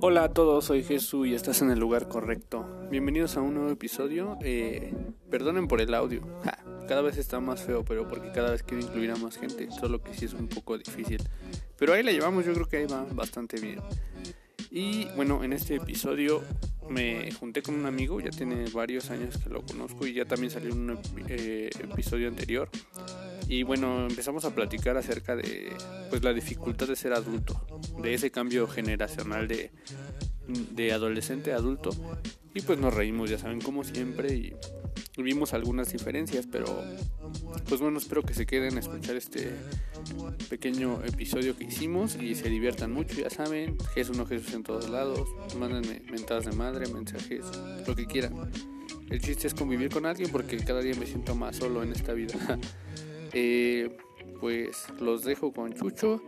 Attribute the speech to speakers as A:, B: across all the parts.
A: Hola a todos, soy Jesús y estás en el lugar correcto. Bienvenidos a un nuevo episodio. Eh, perdonen por el audio. cada vez está más feo, pero porque cada vez quiero incluir a más gente, solo que sí es un poco difícil. Pero ahí la llevamos, yo creo que ahí va bastante bien. Y bueno, en este episodio me junté con un amigo, ya tiene varios años que lo conozco y ya también salió un eh, episodio anterior y bueno, empezamos a platicar acerca de pues la dificultad de ser adulto, de ese cambio generacional de, de adolescente a adulto. Y pues nos reímos, ya saben, como siempre, y vimos algunas diferencias, pero pues bueno, espero que se queden a escuchar este pequeño episodio que hicimos y se diviertan mucho, ya saben, Jesús no Jesús en todos lados, mándenme mentadas de madre, mensajes, lo que quieran. El chiste es convivir con alguien porque cada día me siento más solo en esta vida. Eh, pues los dejo con Chucho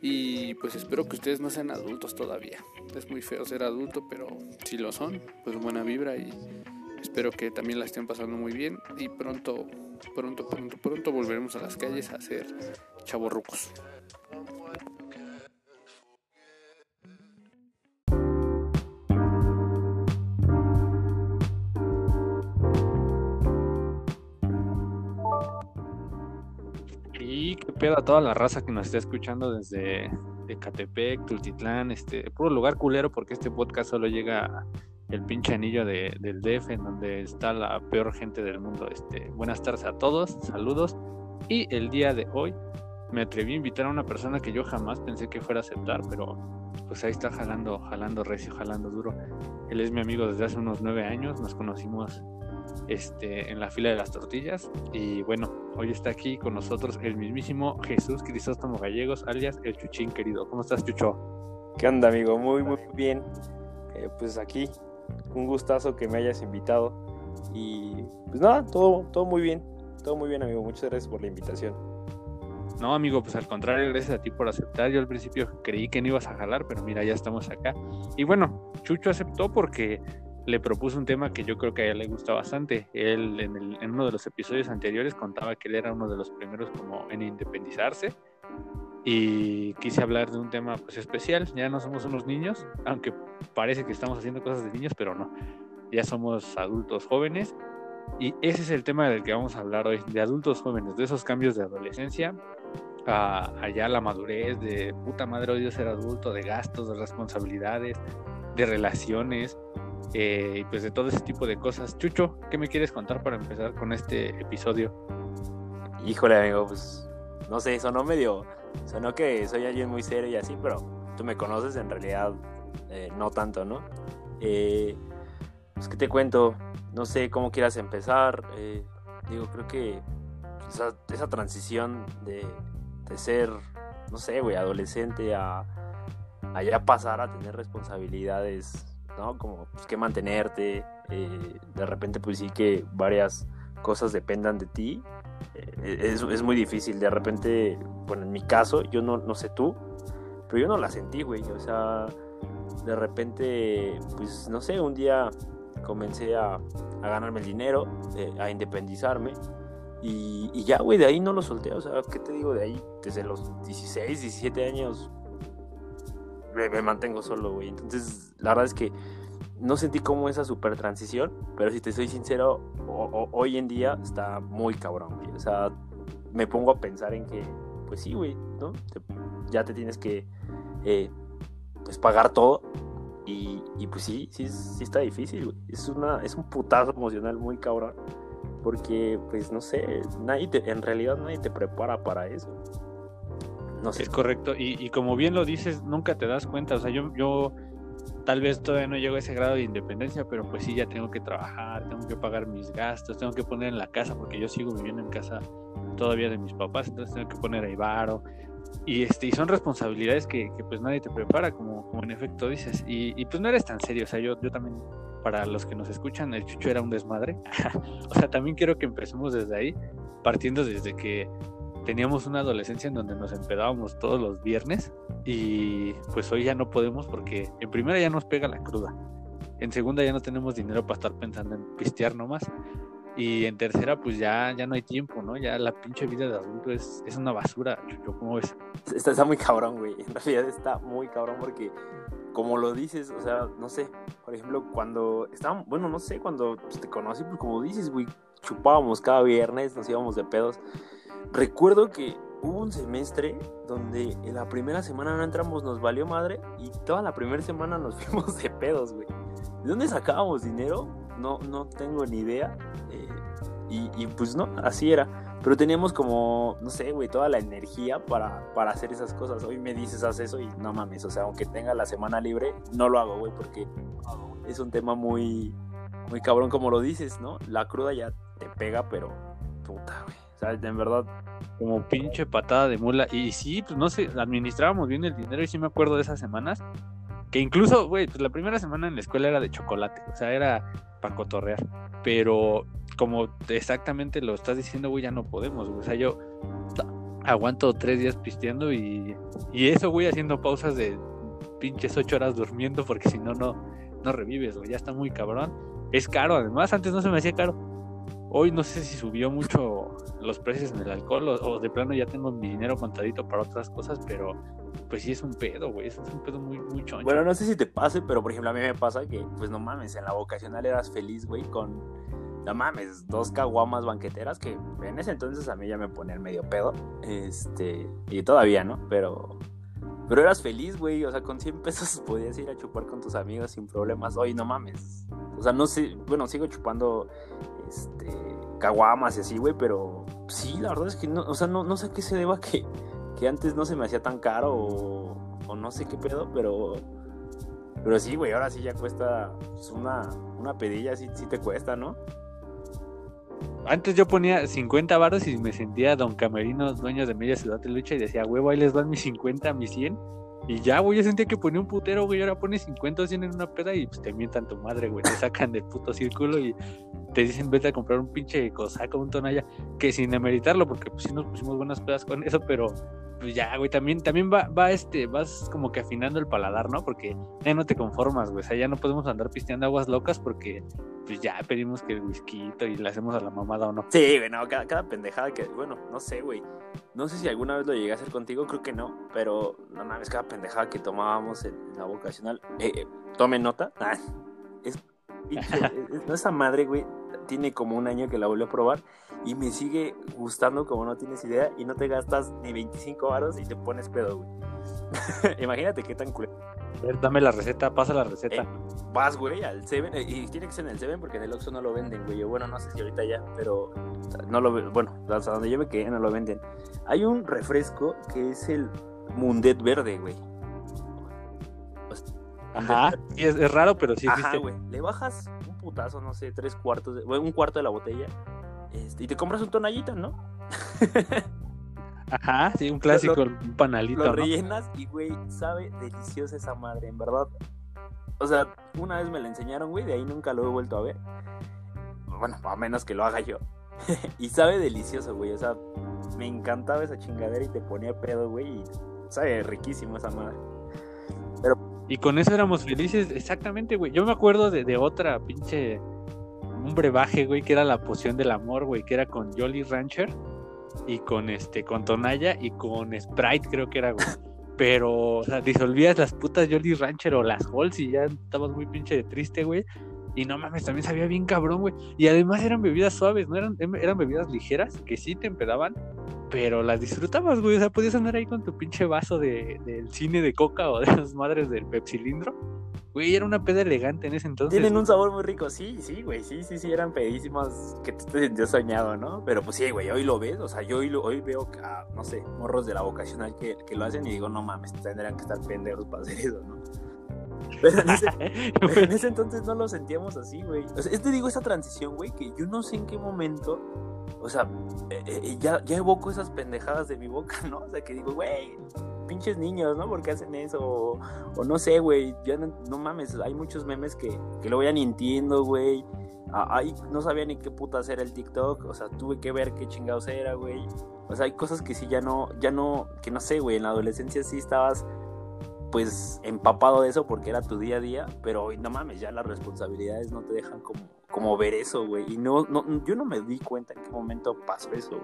A: y pues espero que ustedes no sean adultos todavía. Es muy feo ser adulto, pero si lo son, pues buena vibra y espero que también la estén pasando muy bien y pronto, pronto, pronto, pronto volveremos a las calles a hacer chavorrucos. A toda la raza que nos está escuchando desde Ecatepec, Tultitlán, este, puro lugar culero porque este podcast solo llega el pinche anillo de, del DF en donde está la peor gente del mundo. Este, buenas tardes a todos, saludos. Y el día de hoy me atreví a invitar a una persona que yo jamás pensé que fuera a aceptar, pero pues ahí está jalando, jalando recio, jalando duro. Él es mi amigo desde hace unos nueve años, nos conocimos este, en la fila de las tortillas. Y bueno, hoy está aquí con nosotros el mismísimo Jesús Crisóstomo Gallegos, alias el Chuchín querido. ¿Cómo estás, Chucho?
B: ¿Qué onda, amigo? Muy, muy bien. Eh, pues aquí, un gustazo que me hayas invitado. Y pues nada, todo, todo muy bien. Todo muy bien, amigo. Muchas gracias por la invitación.
A: No, amigo, pues al contrario, gracias a ti por aceptar. Yo al principio creí que no ibas a jalar, pero mira, ya estamos acá. Y bueno, Chucho aceptó porque le propuso un tema que yo creo que a él le gusta bastante. Él en, uno de los episodios anteriores contaba que él era uno de los primeros como en independizarse y quise hablar de un tema pues especial. Ya no somos unos niños, aunque parece que estamos haciendo cosas de niños, pero no. Ya somos adultos jóvenes y ese es el tema del que vamos a hablar hoy, de adultos jóvenes, de esos cambios de adolescencia a allá la madurez, de puta madre odio ser adulto, de gastos, de responsabilidades, de relaciones eh, y pues de todo ese tipo de cosas. Chucho, ¿qué me quieres contar para empezar con este episodio?
B: Híjole, amigo, pues no sé, sonó medio, sonó que soy alguien muy serio y así, pero tú me conoces en realidad eh, no tanto, ¿no? Eh, pues qué te cuento, no sé cómo quieras empezar, digo, creo que esa, transición de, de, ser, no sé, güey, adolescente a, a ya pasar a tener responsabilidades ¿no? Como pues, que mantenerte, eh, de repente pues sí que varias cosas dependan de ti, eh, es, es, muy difícil, de repente, bueno, en mi caso, yo no, no sé tú, pero yo no la sentí, güey, o sea, de repente, pues no sé, un día comencé a, a ganarme el dinero, eh, a independizarme. Y, y ya, güey, de ahí no lo solté. O sea, ¿qué te digo de ahí? Desde los 16, 17 años me, mantengo solo, güey. Entonces, la verdad es que no sentí como esa super transición, pero si te soy sincero, hoy en día está muy cabrón, güey. O sea, me pongo a pensar en que, pues sí, güey, ¿no? ya te tienes que, eh, pues, pagar todo. Y, y, pues sí, sí, sí está difícil, güey. Es, una, es un putazo emocional muy cabrón. Porque, pues, no sé, nadie en realidad nadie te prepara para eso.
A: Es correcto, y, como bien lo dices, nunca te das cuenta, o sea, yo, yo tal vez todavía no llego a ese grado de independencia, pero pues sí, ya tengo que trabajar, tengo que pagar mis gastos, tengo que poner en la casa, porque yo sigo viviendo en casa todavía de mis papás, entonces tengo que poner ahí varo, y, este, y son responsabilidades que, pues nadie te prepara, como, como en efecto dices, y, pues no eres tan serio, o sea, yo, yo también, para los que nos escuchan, el chucho era un desmadre, o sea, también quiero que empecemos desde ahí, partiendo desde que teníamos una adolescencia en donde nos empedábamos todos los viernes y pues hoy ya no podemos porque en primera ya nos pega la cruda, en segunda ya no tenemos dinero para estar pensando en pistear nomás Y en tercera, pues ya, ya no hay tiempo, ¿no? Ya la pinche vida de adulto es, es una basura, Chucho, ¿cómo ves?
B: Está, está muy cabrón, güey. En realidad está muy cabrón porque, como lo dices, o sea, no sé, por ejemplo, cuando estábamos, bueno, no sé, cuando pues, te conocí, pues como dices, güey, chupábamos cada viernes, nos íbamos de pedos. Recuerdo que hubo un semestre donde en la primera semana no entramos, nos valió madre, y toda la primera semana nos fuimos de pedos, güey. ¿De dónde sacábamos dinero? No, no tengo ni idea. Eh, y, y, pues no, así era. Pero teníamos como, no sé, güey, toda la energía para, para hacer esas cosas. Hoy me dices, haz eso y no mames. O sea, aunque tenga la semana libre, no lo hago, güey, porque es un tema muy, muy cabrón como lo dices, ¿no? La cruda ya te pega, pero puta, güey. Sea, en verdad.
A: Como pinche patada de mula. Y sí, pues no sé, administrábamos bien el dinero y sí me acuerdo de esas semanas. Que incluso, güey, pues la primera semana en la escuela era de chocolate. O sea, era para cotorrear. Pero como exactamente lo estás diciendo, güey, ya no podemos. O sea, yo aguanto tres días pisteando y, y eso, güey, haciendo pausas de pinches ocho horas durmiendo porque si no, no, no revives, güey. Ya está muy cabrón. Es caro, además, antes no se me hacía caro. Hoy no sé si subió mucho los precios en el alcohol o, de plano ya tengo mi dinero contadito para otras cosas, pero pues sí es un pedo, güey. Es un pedo muy, muy choncho.
B: Bueno, no sé si te pase, pero por ejemplo a mí me pasa que, pues no mames, en la vocacional eras feliz, güey, con, no mames, dos caguamas banqueteras que en ese entonces a mí ya me ponían medio pedo. Este, y todavía, ¿no? Pero, pero eras feliz, güey. O sea, con 100 pesos podías ir a chupar con tus amigos sin problemas. Oye, no mames. O sea, no sé, bueno, sigo chupando, este, caguamas y así, güey, pero sí, la verdad es que no, o sea, no, no sé qué se deba que, que antes no se me hacía tan caro o, no sé qué pedo, pero pero sí, güey, ahora sí ya cuesta pues, una, una pedilla, sí, sí te cuesta, ¿no?
A: Antes yo ponía 50 baros y me sentía Don Camerino, dueño de media ciudad de lucha, y decía, huevo, ahí les van mis 50, mis 100. Y ya, güey, yo sentía que ponía un putero, güey, ahora pones 50 o 100 en una peda y pues te mientan tu madre, güey, te sacan del puto círculo y te dicen vete a comprar un pinche cosaco, un tonalla, que sin demeritarlo, porque pues sí nos pusimos buenas pedas con eso, pero pues ya, güey, también, también va, va este, vas como que afinando el paladar, ¿no? Porque ya no te conformas, güey, o sea, ya no podemos andar pisteando aguas locas porque pues ya pedimos que el whisky y le hacemos a la mamada o no.
B: Sí, güey, no, cada, cada pendejada que, bueno, no sé, güey. No sé si alguna vez lo llegué a hacer contigo, creo que no, pero no mames, cada pendejada que tomábamos en, la vocacional, eh, eh, tomen nota, ah, es, es, es, no esa madre, güey, tiene como un año que la volví a probar y me sigue gustando como no tienes idea y no te gastas ni 25 varos y te pones pedo, güey. Imagínate qué tan culero.
A: Ver, dame la receta, pasa la receta.
B: Eh, vas, güey, al Seven, eh, y tiene que ser en el Seven porque en el Oxxo no lo venden, güey. Bueno, no sé si ahorita ya, pero no lo bueno, hasta donde yo me quedé no lo venden. Hay un refresco que es el Mundet verde, güey.
A: Ajá, sí, es, es, raro, pero sí existe.
B: Ajá, güey. Le bajas un putazo, no sé, tres cuartos, de, un cuarto de la botella este, y te compras un tonallita, ¿no?
A: Ajá, sí, un clásico, lo, un panalito.
B: Lo
A: ¿no?
B: rellenas y, güey, sabe deliciosa esa madre, en verdad. O sea, una vez me la enseñaron, güey, de ahí nunca lo he vuelto a ver. Bueno, a menos que lo haga yo. y sabe delicioso, güey. O sea, me encantaba esa chingadera y te ponía pedo, güey. Y sabe riquísimo esa madre. Pero...
A: Y con eso éramos felices, exactamente, güey. Yo me acuerdo de, de otra pinche un brebaje, güey, que era la poción del amor, güey, que era con Jolly Rancher y con este, con Tonalla y con Sprite, creo que era, güey. Pero, o sea, disolvías las putas Jolly Rancher o las Halls y ya estabas muy pinche de triste, güey. Y no mames, también sabía bien cabrón, güey. Y además eran bebidas suaves, ¿no? Eran, eran bebidas ligeras que sí te empedaban, pero las disfrutabas, güey. O sea, podías andar ahí con tu pinche vaso de, del cine de coca o de las madres del pepsilindro. Güey, era una peda elegante en ese entonces.
B: Tienen un sabor muy rico, sí, sí, güey, sí, sí, sí, eran pedísimas que tú te sentías soñado, ¿no? Pero pues sí, güey, hoy lo ves, o sea, yo hoy, lo, hoy veo, a, no sé, morros de la vocacional que, que lo hacen y digo, no mames, tendrían que estar pendejos para hacer eso, ¿no? Pero en, ese, pero en ese, entonces no lo sentíamos así, güey. O sea, es te digo, esa transición, güey, que yo no sé en qué momento, o sea, eh, eh, ya, ya evoco esas pendejadas de mi boca, ¿no? O sea, que digo, güey, pinches niños, ¿no? ¿Por qué hacen eso? O, o no sé, güey, ya no, no, mames, hay muchos memes que, que lo voy ni entiendo, güey. Ahí no sabía ni qué puta hacer el TikTok, o sea, tuve que ver qué chingados era, güey. O sea, hay cosas que sí ya no, ya no, que no sé, güey, en la adolescencia sí estabas pues empapado de eso porque era tu día a día, pero hoy no mames, ya las responsabilidades no te dejan como, como ver eso, güey. Y no, no, yo no me di cuenta en qué momento pasó eso.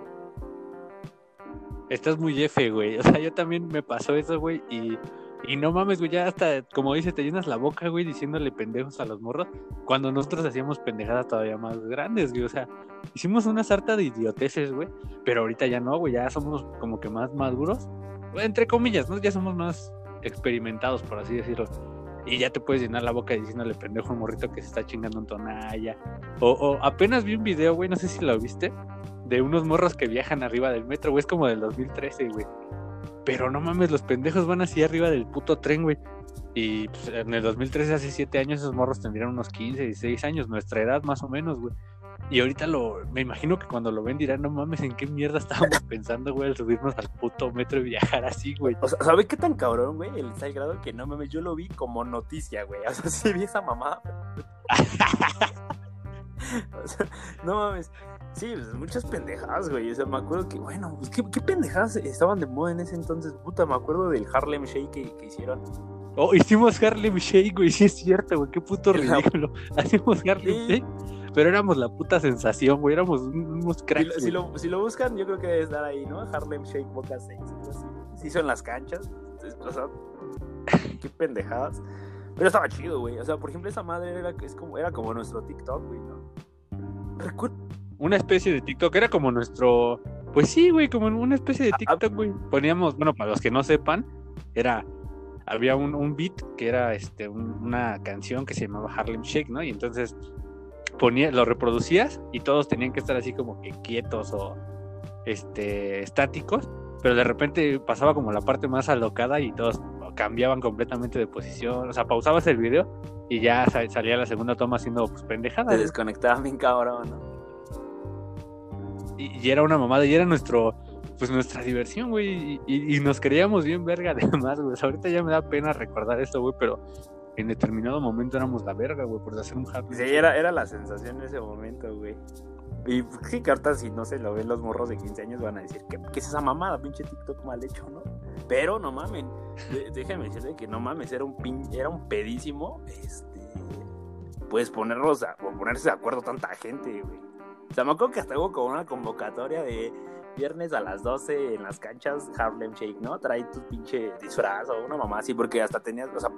A: Estás muy F, güey. O sea, yo también me pasó eso, güey. Y, y no mames, güey, ya hasta, como dice, te llenas la boca, güey, diciéndole pendejos a los morros. Cuando nosotros hacíamos pendejadas todavía más grandes, güey. O sea, hicimos una sarta de idioteces, güey. Pero ahorita ya no, güey. Ya somos como que más maduros. Entre comillas, ¿no? Ya somos más experimentados, por así decirlo. Y ya te puedes llenar la boca diciéndole pendejo un morrito que se está chingando un tonalla. O, o apenas vi un video, güey, no sé si lo viste, de unos morros que viajan arriba del metro, güey, es como del 2013, güey. Pero no mames, los pendejos van así arriba del puto tren, güey. Y pues, en el 2013, hace 7 años, esos morros tendrían unos 15, 16 años, nuestra edad más o menos, güey. Y ahorita lo, me imagino que cuando lo ven dirán, no mames, ¿en qué mierda estábamos pensando, güey, al subirnos al puto metro y viajar así, güey?
B: O sea, ¿sabes qué tan cabrón, güey? El tal grado que no mames, yo lo vi como noticia, güey. O sea, sí vi esa mamá. o sea, no mames. Sí, pues, muchas pendejadas, güey. O sea, me acuerdo que, bueno, pues, ¿qué, ¿qué, pendejadas estaban de moda en ese entonces. Puta, me acuerdo del Harlem Shake que, que hicieron.
A: Oh, hicimos Harlem Shake, güey. Sí, es cierto, güey. Qué puto ridículo. Hacemos Harlem Shake. Pero éramos la puta sensación, güey. Éramos unos cracks.
B: Si, si, lo, si, lo, buscan, yo creo que debe estar ahí, ¿no? Harlem Shake Boca 6. Se hizo en las canchas. O sea, qué pendejadas. Pero estaba chido, güey. O sea, por ejemplo, esa madre era, es como, era como nuestro TikTok, güey, ¿no?
A: Recuerdo una especie de TikTok, era como nuestro, pues sí, güey, como una especie de TikTok, güey. Poníamos, bueno, para los que no sepan, era, había un, un beat que era este, un, una canción que se llamaba Harlem Shake, ¿no? Y entonces ponía, lo reproducías y todos tenían que estar así como que quietos o este, estáticos, pero de repente pasaba como la parte más alocada y todos cambiaban completamente de posición, o sea, pausabas el video y ya salía la segunda toma haciendo pues pendejada.
B: Te desconectaban bien cabrón, ¿no?
A: y, era una mamada y era nuestro pues nuestra diversión, güey, y, y, nos creíamos bien verga además, güey. ahorita ya me da pena recordar esto, güey, pero en determinado momento éramos la verga, güey, por hacer un happy.
B: Sí, era, era la sensación en ese momento, güey. Y sí, cartas, si no se lo ven los morros de 15 años, van a decir, ¿qué, qué es esa mamada? Pinche TikTok mal hecho, ¿no? Pero no mamen, déjenme decirle que no mames, era un pin, era un pedísimo, este, puedes ponerlos a, o ponerse de acuerdo tanta gente, güey. O sea, me acuerdo que hasta hubo como una convocatoria de viernes a las 12 en las canchas Harlem Shake, ¿no? Trae tu pinche disfraz o una mamá así, porque hasta tenías, o sea,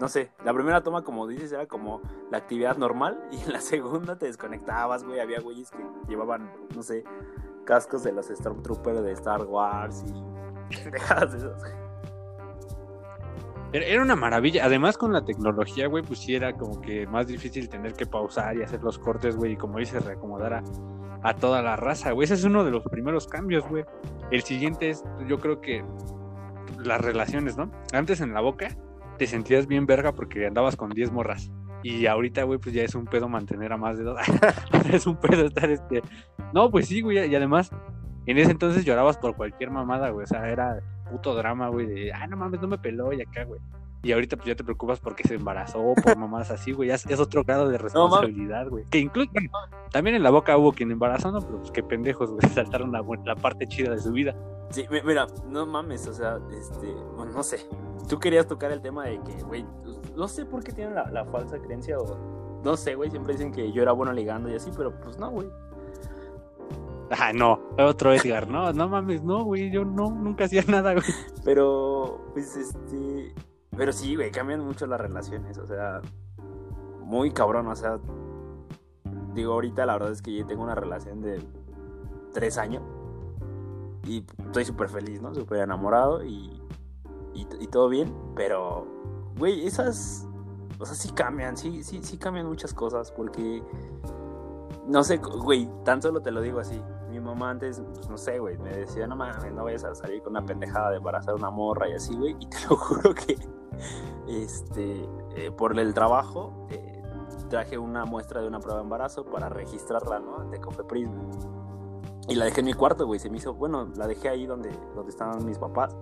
B: no sé, la primera toma, como dices, era como la actividad normal y en la segunda te desconectabas, güey. Había güeyes que llevaban, no sé, cascos de los Stormtroopers de Star Wars y dejadas esas,
A: Era una maravilla. Además, con la tecnología, güey, pues sí era como que más difícil tener que pausar y hacer los cortes, güey, y como dices, reacomodar a, a toda la raza, güey. Ese es uno de los primeros cambios, güey. El siguiente es, yo creo que las relaciones, ¿no? Antes en la boca te sentías bien verga porque andabas con 10 morras. Y ahorita, güey, pues ya es un pedo mantener a más de dos. es un pedo estar este. No, pues sí, güey. Y además, en ese entonces llorabas por cualquier mamada, güey. O sea, era puto drama, güey, de, ah, no mames, no me peló y acá, güey. Y ahorita pues ya te preocupas porque se embarazó, por mamadas así, güey. Es, es, otro grado de responsabilidad, güey. que incluso, bueno, también en la boca hubo quien embarazó, ¿no? Pero pues qué pendejos, güey, saltaron la, la parte chida de su vida.
B: Sí, mira, no mames, o sea, este, bueno, no sé. Tú querías tocar el tema de que, güey, no sé por qué tienen la, la falsa creencia o... No sé, güey, siempre dicen que yo era bueno ligando y así, pero pues no, güey.
A: Ah, no, otro Edgar, no, no mames, no, güey, yo no, nunca hacía nada, güey.
B: Pero, pues, este, pero sí, güey, cambian mucho las relaciones, o sea, muy cabrón, o sea, digo, ahorita la verdad es que yo tengo una relación de tres años y estoy súper feliz, ¿no? Súper enamorado y, y, todo bien, pero, güey, esas, o sea, sí cambian, sí, sí, sí cambian muchas cosas porque, no sé, güey, tan solo te lo digo así. Mi mamá antes, pues, no sé, güey, me decía, no mames, no vayas a salir con una pendejada de embarazar una morra y así, güey, y te lo juro que, este, eh, por el trabajo, eh, traje una muestra de una prueba de embarazo para registrarla, ¿no? Ante Cofepris, y la dejé en mi cuarto, güey. Se me hizo, bueno, la dejé ahí donde, donde estaban mis papás.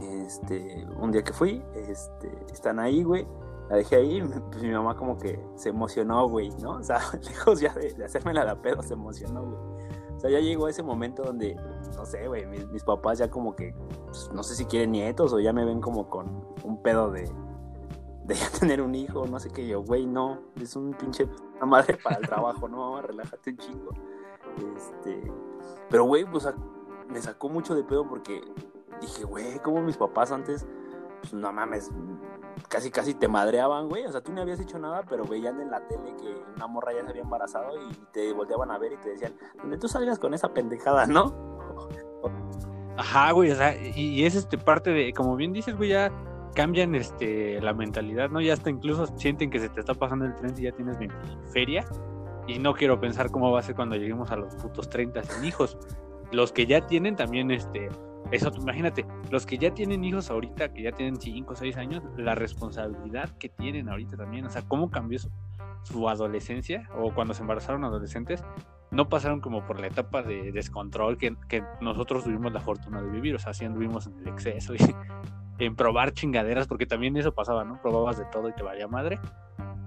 B: Este, un día que fui, este, están ahí, güey. La dejé ahí, pues mi mamá como que se emocionó, güey, ¿no? O sea, lejos ya de, de hacerme la pedo, se emocionó, güey. O sea, ya llegó ese momento donde, no sé, güey, mis, papás ya como que, pues, no sé si quieren nietos o ya me ven como con un pedo de, de ya tener un hijo, no sé qué. Yo, güey, no, es un pinche madre para el trabajo, no, mamá, relájate un chingo. Este, pero, güey, pues me sacó mucho de pedo porque dije, güey, como mis papás antes, pues no mames, casi casi te madreaban, güey. O sea, tú no habías hecho nada, pero veían en la tele que una morra ya se había embarazado y te volteaban a ver y te decían, donde tú salgas con esa pendejada, ¿no?
A: Ajá, güey, o sea, y, es este parte de, como bien dices, güey, ya cambian este la mentalidad, ¿no? Ya hasta incluso sienten que se te está pasando el tren y ya tienes 20 feria. Y no quiero pensar cómo va a ser cuando lleguemos a los putos 30 sin hijos. Los que ya tienen también, este, eso, imagínate, los que ya tienen hijos ahorita, que ya tienen 5 o 6 años, la responsabilidad que tienen ahorita también, o sea, cómo cambió su adolescencia o cuando se embarazaron adolescentes, no pasaron como por la etapa de descontrol que, que nosotros tuvimos la fortuna de vivir, o sea, sí anduvimos en el exceso y en probar chingaderas, porque también eso pasaba, ¿no? Probabas de todo y te valía madre.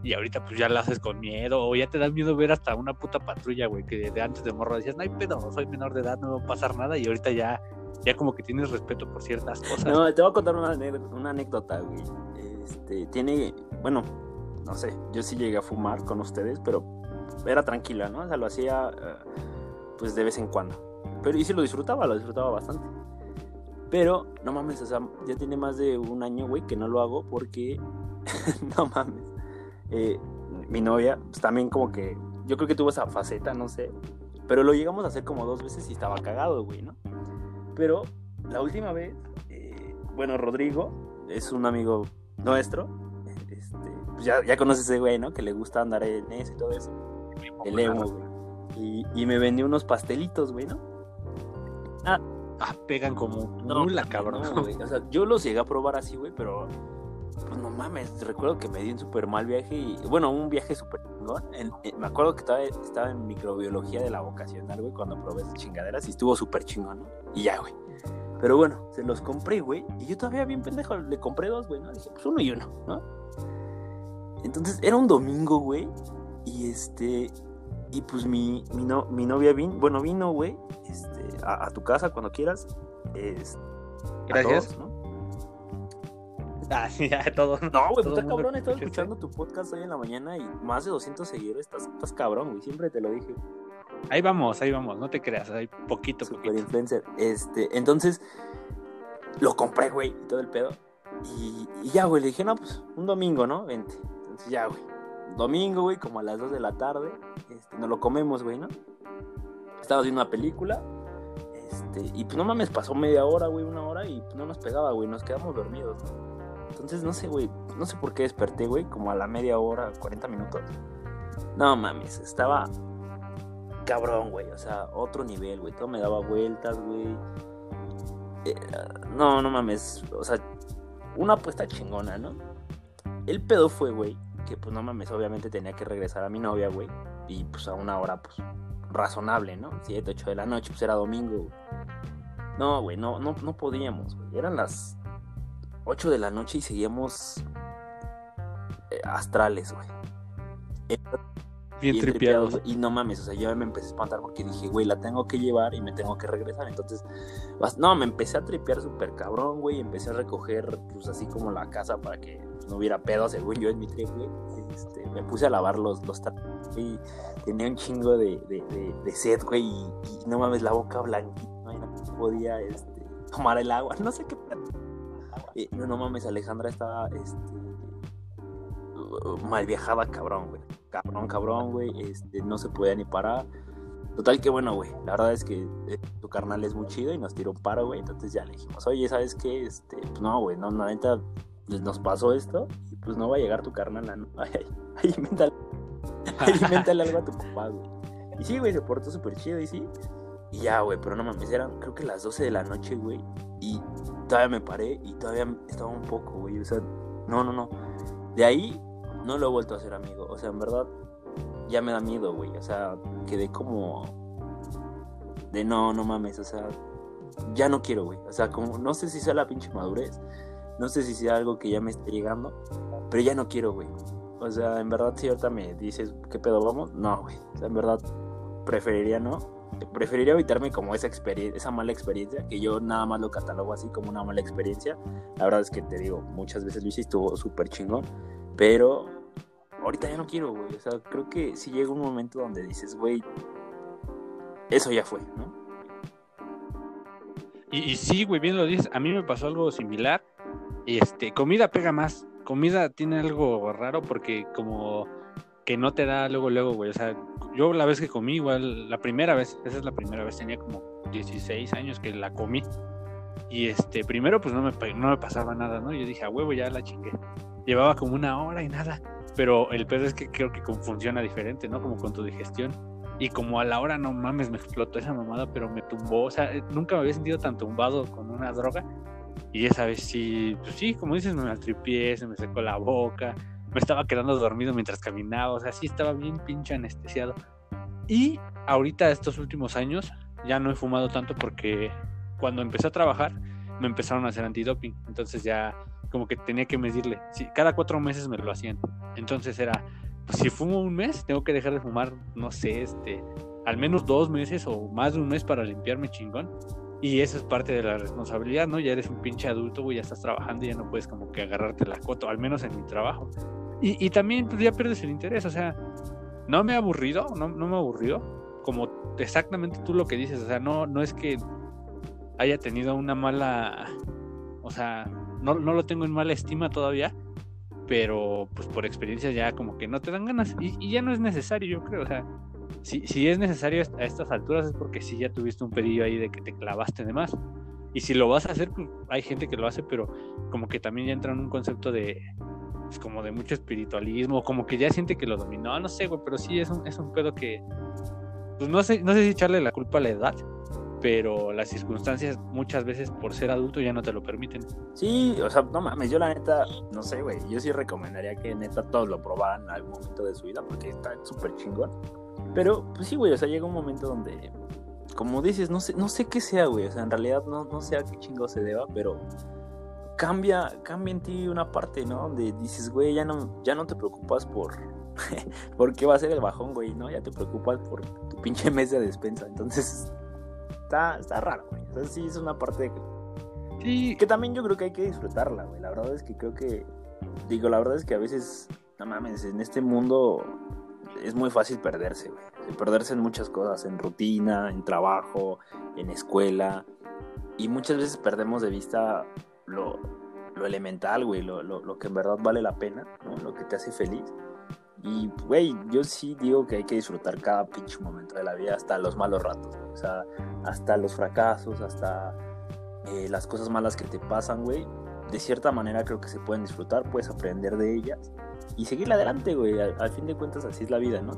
A: Y ahorita pues ya lo haces con miedo, o ya te da miedo ver hasta una puta patrulla, güey, que de antes de morro decías, no hay pedo, soy menor de edad, no va a pasar nada, y ahorita ya, ya como que tienes respeto por ciertas cosas.
B: No, te voy a contar una, anécdota, güey. Este, tiene, bueno, no sé, yo sí llegué a fumar con ustedes, pero era tranquila, ¿no? O sea, lo hacía eh, pues de vez en cuando. Pero y sí lo disfrutaba, lo disfrutaba bastante. Pero, no mames, o sea, ya tiene más de un año, güey, que no lo hago porque, no mames, eh, mi novia, pues también como que, yo creo que tuvo esa faceta, no sé, pero lo llegamos a hacer como dos veces y estaba cagado, güey, ¿no? Pero la última vez, eh, bueno, Rodrigo es un amigo nuestro, este, pues ya, ya conoces ese güey, ¿no? Que le gusta andar en eso y todo eso el emo, güey. Y, y, me vendió unos pastelitos, güey, ¿no?
A: Ah, ah pegan como nula, cabrón.
B: o sea, yo los llegué a probar así, güey, pero pues no mames, recuerdo que me di un súper mal viaje y, bueno, un viaje súper chingón. me acuerdo que estaba, estaba en microbiología de la vocacional, güey, cuando probé esas chingaderas y estuvo súper chingón, ¿no? Y ya, güey. Pero bueno, se los compré, güey, y yo todavía bien pendejo, le compré dos, güey, ¿no? Dije, pues uno y uno, ¿no? Entonces era un domingo, güey, y este, y pues mi, mi, no, mi novia vino, bueno, vino, güey, este, a, tu casa cuando quieras. Es,
A: Gracias. ¿no? Ah, sí, ya, todo.
B: No, güey, está cabrón, estaba escuchando tu podcast hoy en la mañana y más de 200 seguidores, estás, estás cabrón, güey, siempre te lo dije.
A: Ahí vamos, ahí vamos, no te creas, hay poquito,
B: Super poquito. influencer. Este, entonces, lo compré, güey, todo el pedo. Y, y ya, güey, le dije, no, pues, un domingo, ¿no? Vente. Entonces ya, güey domingo, güey, como a las 2 de la tarde. Este, nos lo comemos, güey, ¿no? Estaba viendo una película. Este, y pues no mames, pasó media hora, güey, una hora y pues, no nos pegaba, güey, nos quedamos dormidos. Entonces, no sé, güey, no sé por qué desperté, güey, como a la media hora, 40 minutos. No mames, estaba cabrón, güey, o sea, otro nivel, güey, todo me daba vueltas, güey. Eh, no, no mames, o sea, una apuesta chingona, ¿no? El pedo fue, güey, que pues no mames, obviamente tenía que regresar a mi novia, güey. Y pues a una hora, pues, razonable, ¿no? 7, 8 de la noche, pues era domingo. No, güey, no, no, no podíamos, güey. Eran las 8 de la noche y seguíamos eh, astrales, güey.
A: Bien, tripiados.
B: Y no mames, o sea, yo me empecé a espantar porque dije, güey, la tengo que llevar y me tengo que regresar. Entonces, no, me empecé a tripear súper cabrón, güey. Empecé a recoger, pues así como la casa para que no hubiera pedo, según yo en mi trip, güey. Este, me puse a lavar los, los y tenía un chingo de, de, de, sed, güey. Y, no mames, la boca blanquita, no podía este, tomar el agua. No sé qué. Eh, no, no mames, Alejandra estaba este, mal viajada, cabrón, güey cabrón, cabrón, güey, este, no se podía ni parar. Total que bueno, güey, la verdad es que eh, tu carnal es muy chido y nos tiró un paro, güey, entonces ya le dijimos, oye, ¿sabes qué? Este, pues no, güey, no, la neta, nos pasó esto y pues no va a llegar tu carnal, ¿no? Ay, ay, ay, inventale, algo a tu papá, güey. Y sí, güey, se portó súper chido y sí. Y ya, güey, pero no mames, eran creo que las 12 de la noche, güey. Y todavía me paré y todavía estaba un poco, güey. O sea, no, no, no. De ahí no lo he vuelto a hacer, amigo. O sea, en verdad, ya me da miedo, güey. O sea, quedé como. De no, no mames. O sea, ya no quiero, güey. O sea, como, no sé si sea la pinche madurez. No sé si sea algo que ya me esté llegando. Pero ya no quiero, güey. O sea, en verdad, si ahorita me dices, ¿qué pedo vamos? No, güey. O sea, en verdad, preferiría no. Preferiría evitarme como esa experiencia, esa mala experiencia, que yo nada más lo catalogo así como una mala experiencia. La verdad es que te digo, muchas veces lo hice y estuvo súper chingón. Pero ahorita ya no quiero, güey. O sea, creo que sí llega un momento donde dices, güey, eso ya fue, ¿no?
A: Y, y sí, güey, bien lo dices. A mí me pasó algo similar. Este, comida pega más. Comida tiene algo raro porque como que no te da luego, luego, güey. O sea, yo la vez que comí, igual, la primera vez, esa es la primera vez, tenía como 16 años que la comí. Y este, primero pues no me, no me pasaba nada, ¿no? Yo dije, a huevo, ya la chingué. Llevaba como una hora y nada. Pero el pedo es que creo que funciona diferente, ¿no? Como con tu digestión. Y como a la hora, no mames, me explotó esa mamada, pero me tumbó. O sea, nunca me había sentido tan tumbado con una droga. Y esa vez sí, pues sí, como dices, me maltripié, se me secó la boca, me estaba quedando dormido mientras caminaba, o sea, sí estaba bien pinche anestesiado. Y ahorita, estos últimos años, ya no he fumado tanto porque cuando empecé a trabajar, me empezaron a hacer antidoping. Entonces ya como que tenía que medirle. Sí, cada cuatro meses me lo hacían. Entonces era, pues si fumo un mes, tengo que dejar de fumar, no sé, este, al menos dos meses o más de un mes para limpiarme chingón. Y eso es parte de la responsabilidad, ¿no? Ya eres un pinche adulto, güey, ya estás trabajando y ya no puedes como que agarrarte la coto, al menos en mi trabajo. Y, y también pues ya pierdes el interés, o sea, no me ha aburrido, no, no me aburrió, como exactamente tú lo que dices, o sea, no, no es que haya tenido una mala, o sea, no, no lo tengo en mala estima todavía, pero pues por experiencia ya como que no te dan ganas y, y ya no es necesario, yo creo, o sea, si, si, es necesario a estas alturas es porque sí ya tuviste un pedillo ahí de que te clavaste de más. Y si lo vas a hacer, pues hay gente que lo hace, pero como que también ya entra en un concepto de, pues, como de mucho espiritualismo, como que ya siente que lo dominó, no sé, güey, pero sí es un, es un pedo que, pues no sé, no sé si echarle la culpa a la edad, pero las circunstancias muchas veces por ser adulto ya no te lo permiten.
B: Sí, o sea, no mames, yo la neta, no sé, güey, yo sí recomendaría que neta todos lo probaran en algún momento de su vida porque está súper chingón. Pero, pues sí, güey, o sea, llega un momento donde, como dices, no sé, no sé qué sea, güey, o sea, en realidad no, no sé a qué chingo se deba, pero cambia, cambia en ti una parte, ¿no? Donde dices, güey, ya no, ya no te preocupas por, por qué va a ser el bajón, güey, ¿no? Ya te preocupas por tu pinche mes de despensa, entonces está, está raro, güey, o sea, sí es una parte que,
A: sí.
B: que también yo creo que hay que disfrutarla, güey, la verdad es que creo que, digo, la verdad es que a veces, no mames, en este mundo es muy fácil perderse, güey. Perderse en muchas cosas, en rutina, en trabajo, en escuela. Y muchas veces perdemos de vista lo, elemental, güey, lo, lo, que en verdad vale la pena, ¿no? lo que te hace feliz. Y, güey, yo sí digo que hay que disfrutar cada pinche momento de la vida, hasta los malos ratos, hasta los fracasos, hasta eh, las cosas malas que te pasan, güey. De cierta manera creo que se pueden disfrutar, puedes aprender de ellas y seguirle adelante, güey. Al, al, fin de cuentas, así es la vida, ¿no?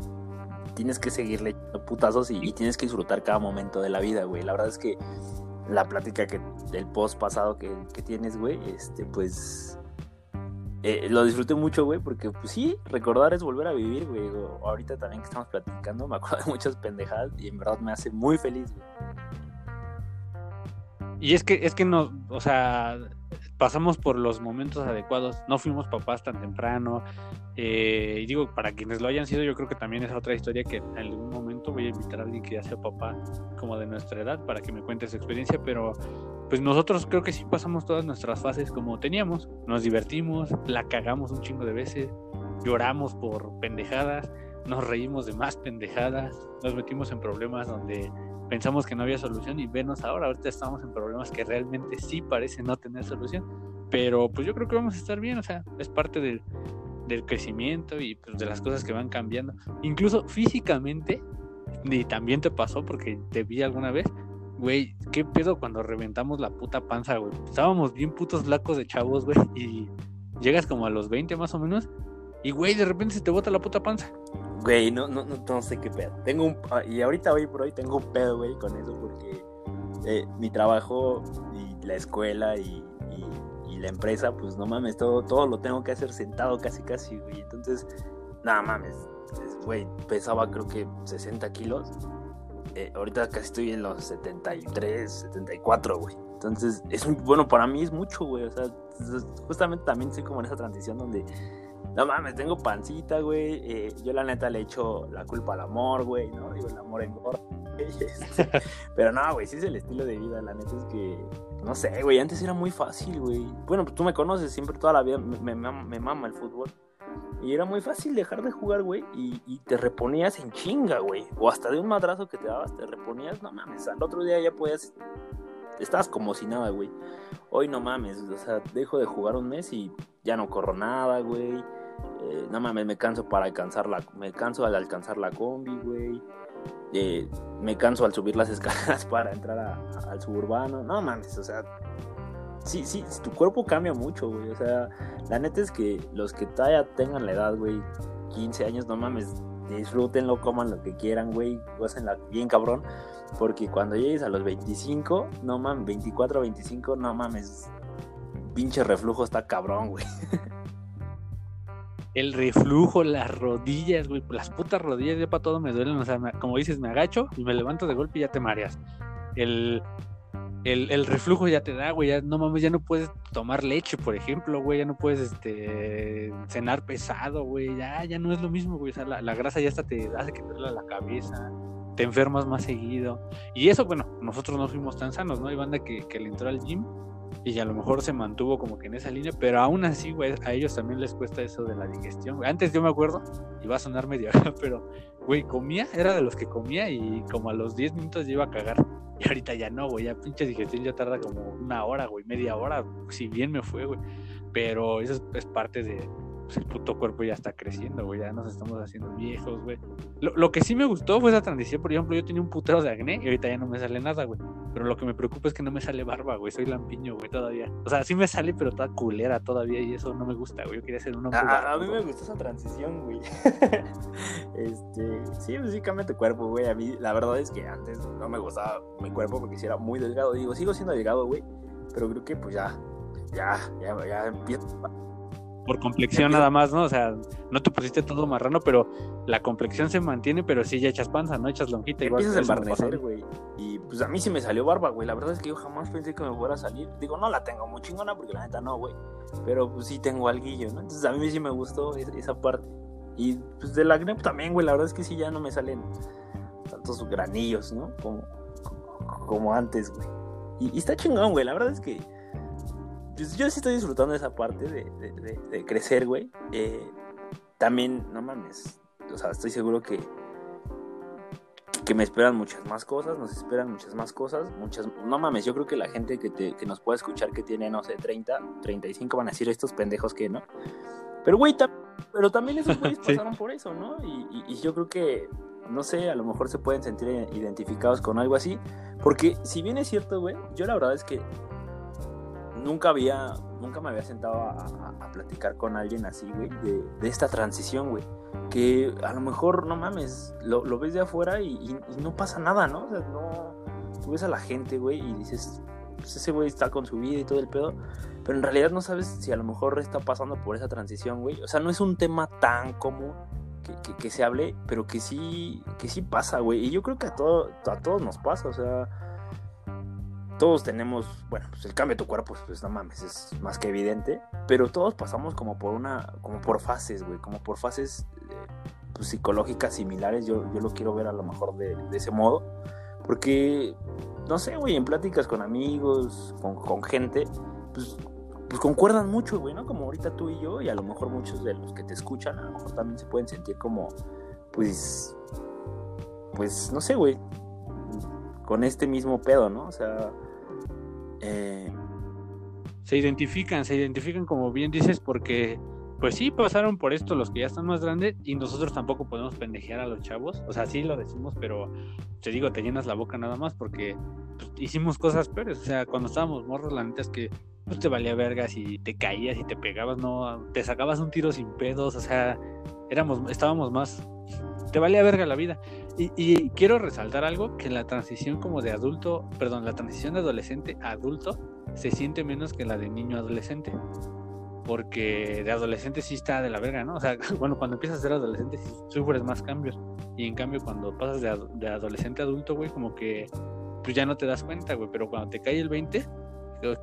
B: Tienes que seguirle putazos y, y, tienes que disfrutar cada momento de la vida, güey. La verdad es que la plática que del post pasado que, que tienes, güey, este, pues. Eh, lo disfruté mucho, güey, porque, pues sí, recordar es volver a vivir, güey. Ahorita también que estamos platicando, me acuerdo de muchas pendejadas y en verdad me hace muy feliz, güey.
A: Y es que, es que no, o sea, pasamos por los momentos adecuados, no fuimos papás tan temprano. Eh, y digo, para quienes lo hayan sido, yo creo que también es otra historia que en algún momento voy a invitar a alguien que ya sea papá como de nuestra edad para que me cuente su experiencia, pero pues nosotros creo que sí pasamos todas nuestras fases como teníamos, nos divertimos, la cagamos un chingo de veces, lloramos por pendejadas, nos reímos de más pendejadas, nos metimos en problemas donde pensamos que no había solución y venos ahora, ahorita estamos en problemas que realmente sí parecen no tener solución, pero pues yo creo que vamos a estar bien, o sea, es parte del, del crecimiento y pues, de las cosas que van cambiando, incluso físicamente, y también te pasó porque te vi alguna vez, güey, ¿qué pedo cuando reventamos la puta panza, güey? Estábamos bien putos flacos de chavos, güey, y llegas como a los 20 más o menos, y güey, de repente se te bota la puta panza.
B: Güey, no, no, no, no, sé qué pedo. Tengo un. Y ahorita, hoy por hoy, tengo un pedo, güey, con eso, porque eh, mi trabajo y la escuela y, y, y, la empresa, pues no mames, todo, todo lo tengo que hacer sentado casi, casi, güey. Entonces, nada mames, güey, pesaba creo que 60 kilos. Eh, ahorita casi estoy en los 73, 74, güey. Entonces, es un, bueno, para mí es mucho, güey. O sea, justamente también estoy como en esa transición donde no mames, tengo pancita, güey. Eh, yo la neta le echo la culpa al amor, güey, ¿no? Digo, el amor engorda. Pero no, güey, sí es el estilo de vida. La neta es que no sé, güey, antes era muy fácil, güey. Bueno, pues tú me conoces, siempre toda la vida me, me, mama el fútbol. Y era muy fácil dejar de jugar, güey, y, y, te reponías en chinga, güey. O hasta de un madrazo que te dabas, te reponías, no mames, al otro día ya podías... Estabas como si nada, güey. Hoy no mames, o sea, dejo de jugar un mes y ya no corro nada, güey. Eh, no mames, me canso para alcanzar la... Me canso al alcanzar la combi, güey. Eh, me canso al subir las escaleras para entrar al suburbano. No mames, o sea, sí, sí, tu cuerpo cambia mucho, güey. O sea, la neta es que los que todavía tengan la edad, güey, 15 años, no mames, disfrútenlo, coman lo que quieran, güey, la bien cabrón. Porque cuando llegues a los 25, no mames, 24, 25, no mames, pinche reflujo está cabrón, güey.
A: el reflujo, las rodillas, güey, las putas rodillas ya para todo me duelen, o sea, como dices, me agacho y me levanto de golpe y ya te mareas. El, el, el, reflujo ya te da, güey, ya no mames, ya no puedes tomar leche, por ejemplo, güey, ya no puedes este cenar pesado, güey, ya, ya no es lo mismo, güey, o sea, la, grasa ya hasta te hace que te duele la cabeza, te enfermas más seguido. Y eso, bueno, nosotros no fuimos tan sanos, ¿no? Hay banda que, que le entró al gym y a lo mejor se mantuvo como que en esa línea, pero aún así, güey, a ellos también les cuesta eso de la digestión, güey. Antes yo me acuerdo, va a sonar medio pero, güey, comía, era de los que comía y como a los 10 minutos ya iba a cagar. Y ahorita ya no, güey, ya pinche digestión ya tarda como una hora, güey, media hora, si bien me fue, güey. Pero eso es parte de, pues, el puto cuerpo ya está creciendo, güey, ya nos estamos haciendo viejos, güey. Lo, que sí me gustó fue esa transición, por ejemplo, yo tenía un putero de acné y ahorita ya no me sale nada, güey. Pero lo que me preocupa es que no me sale barba, güey, soy lampiño, güey, todavía. O sea, sí me sale, pero toda culera todavía y eso no me gusta, güey. Yo quería ser un hombre.
B: A, a mí me gustó esa transición, güey. este, sí, básicamente cuerpo, güey. A mí, la verdad es que antes no me gustaba mi cuerpo porque si era muy delgado. Digo, sigo siendo delgado, güey. Pero creo que pues ya, ya, ya, ya empiezo
A: por complexión nada más, ¿no? O sea, no te pusiste todo marrano, pero la complexión se mantiene, pero sí ya echas panza, ¿no? Echas lonjita
B: igual. Empiezas a embarnecer, güey. Y pues a mí sí me salió barba, güey. La verdad es que yo jamás pensé que me fuera a salir. Digo, no la tengo muy chingona porque la neta no, güey. Pero pues sí tengo alguillo, ¿no? Entonces a mí sí me gustó esa parte. Y pues del acné también, güey. La verdad es que sí ya no me salen tantos granillos, ¿no? Como, como antes, güey. Y, y está chingón, güey. La verdad es que pues yo sí estoy disfrutando de esa parte de, crecer, güey. Eh, también, no mames, o sea, estoy seguro que, que me esperan muchas más cosas, nos esperan muchas más cosas, muchas, no mames, yo creo que la gente que, te, que nos pueda escuchar que tiene, no sé, 30, 35 van a decir estos pendejos que no. Pero, güey, pero también esos güeyes pasaron por eso, ¿no? Y, y yo creo que, no sé, a lo mejor se pueden sentir identificados con algo así. Porque si bien es cierto, güey, yo la verdad es que nunca había, nunca me había sentado a, platicar con alguien así, güey, de, esta transición, güey. Que a lo mejor, no mames, lo, ves de afuera y, no pasa nada, ¿no? O sea, no. Tú ves a la gente, güey, y dices, pues ese güey está con su vida y todo el pedo. Pero en realidad no sabes si a lo mejor está pasando por esa transición, güey. O sea, no es un tema tan común que, se hable, pero que sí, que sí pasa, güey. Y yo creo que a, todo, a todos nos pasa, o sea todos tenemos, bueno, pues el cambio de tu cuerpo, pues no mames, es más que evidente, pero todos pasamos como por una, como por fases, güey, como por fases eh, pues, psicológicas similares, yo, yo lo quiero ver a lo mejor de, ese modo, porque, no sé, güey, en pláticas con amigos, con, gente, pues, pues concuerdan mucho, güey, ¿no? Como ahorita tú y yo, y a lo mejor muchos de los que te escuchan, a lo mejor también se pueden sentir como, pues, pues, no sé, güey, con este mismo pedo, ¿no? O sea,
A: eh, se identifican, se identifican como bien dices porque pues sí pasaron por esto los que ya están más grandes y nosotros tampoco podemos pendejear a los chavos, o sea, sí lo decimos, pero te digo, te llenas la boca nada más porque pues, hicimos cosas peores, o sea, cuando estábamos morros la neta es que pues te valía vergas y te caías y te pegabas, no, te sacabas un tiro sin pedos, o sea, éramos, estábamos más, te valía verga la vida. Y, quiero resaltar algo, que la transición como de adulto, perdón, la transición de adolescente a adulto se siente menos que la de niño adolescente. Porque de adolescente sí está de la verga, ¿no? O sea, bueno, cuando empiezas a ser adolescente sí sufres más cambios. Y en cambio cuando pasas de, de adolescente a adulto, güey, como que pues ya no te das cuenta, güey. Pero cuando te cae el 20,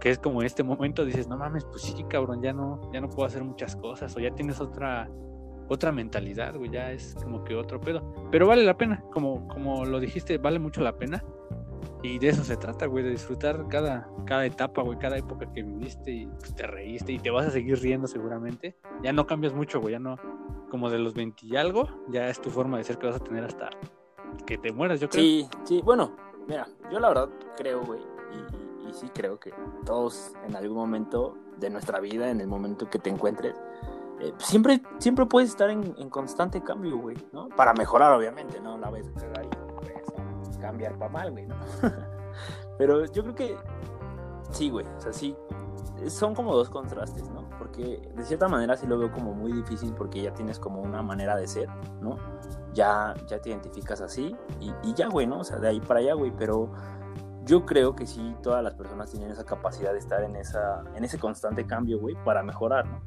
A: que es como en este momento, dices, no mames, pues sí, cabrón, ya no, ya no puedo hacer muchas cosas. O ya tienes otra otra mentalidad, güey, ya es como que otro pedo. Pero vale la pena, como, como lo dijiste, vale mucho la pena. Y de eso se trata, güey, de disfrutar cada, cada etapa, güey, cada época que viviste y pues, te reíste y te vas a seguir riendo seguramente. Ya no cambias mucho, güey, ya no, como de los 20 y algo, ya es tu forma de ser que vas a tener hasta que te mueras, yo creo.
B: Sí, sí, bueno, mira, yo la verdad creo, güey, y, y, sí creo que todos en algún momento de nuestra vida, en el momento que te encuentres, eh, siempre, siempre puedes estar en, en constante cambio, güey, ¿no? Para mejorar, obviamente, ¿no? La vez cagar y pues, cambiar para mal, güey, ¿no? Pero yo creo que sí, güey, o sea, sí, son como dos contrastes, ¿no? Porque de cierta manera sí lo veo como muy difícil porque ya tienes como una manera de ser, ¿no? Ya, ya te identificas así y, y ya, güey, ¿no? O sea, de ahí para allá, güey, pero yo creo que sí todas las personas tienen esa capacidad de estar en, esa, en ese constante cambio, güey, para mejorar, ¿no?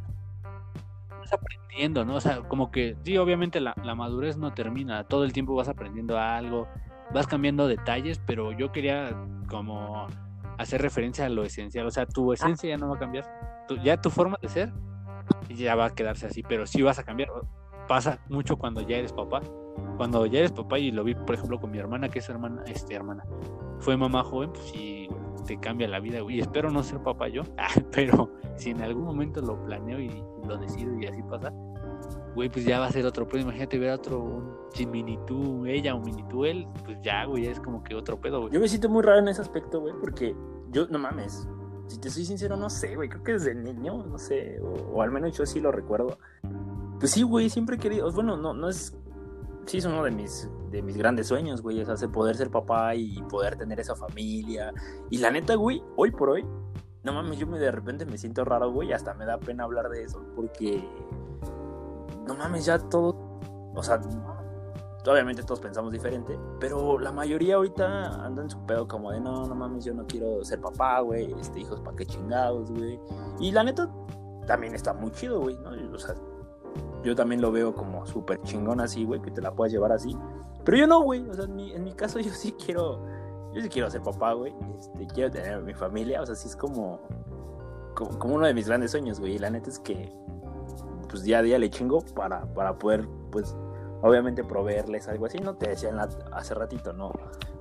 A: Vas aprendiendo, ¿no? O sea, como que, sí, obviamente la, la madurez no termina, todo el tiempo vas aprendiendo algo, vas cambiando detalles, pero yo quería como hacer referencia a lo esencial, o sea, tu esencia ya no va a cambiar, tu, ya tu forma de ser ya va a quedarse así, pero sí vas a cambiar. Pasa mucho cuando ya eres papá. Cuando ya eres papá y lo vi, por ejemplo, con mi hermana, que es hermana, este hermana, fue mamá joven, pues sí te cambia la vida, y espero no ser papá yo, pero si en algún momento lo planeo y, lo decido y así pasa, güey, pues ya va a ser otro pedo. Imagínate ver a otro, un mini tú, ella o mini tú, él, pues ya, güey, es como que otro pedo, güey.
B: Yo me siento muy raro en ese aspecto, güey, porque yo, no mames, si te soy sincero, no sé, güey, creo que desde niño, no sé, o, o, al menos yo sí lo recuerdo. Pues sí, güey, siempre he querido, bueno, no, no es, sí es uno de mis, de mis grandes sueños, güey, o sea, poder ser papá y poder tener esa familia. Y la neta, güey, hoy por hoy, no mames, yo me de repente me siento raro, güey, hasta me da pena hablar de eso, porque, no mames, ya todo, o sea, obviamente todos pensamos diferente, pero la mayoría ahorita anda en su pedo como de no, no mames, yo no quiero ser papá, güey, este hijos pa' qué chingados, güey. Y la neta también está muy chido, güey, ¿no? O sea, yo también lo veo como súper chingón así, güey, que te la puedas llevar así. Pero yo no, güey, o sea, en mi, en mi caso yo sí quiero, yo sí quiero ser papá, güey, este, quiero tener mi familia, o sea, sí es como, como, uno de mis grandes sueños, güey, y la neta es que, pues día a día le chingo para, para poder, pues, obviamente proveerles algo así, no te decía hace ratito, no,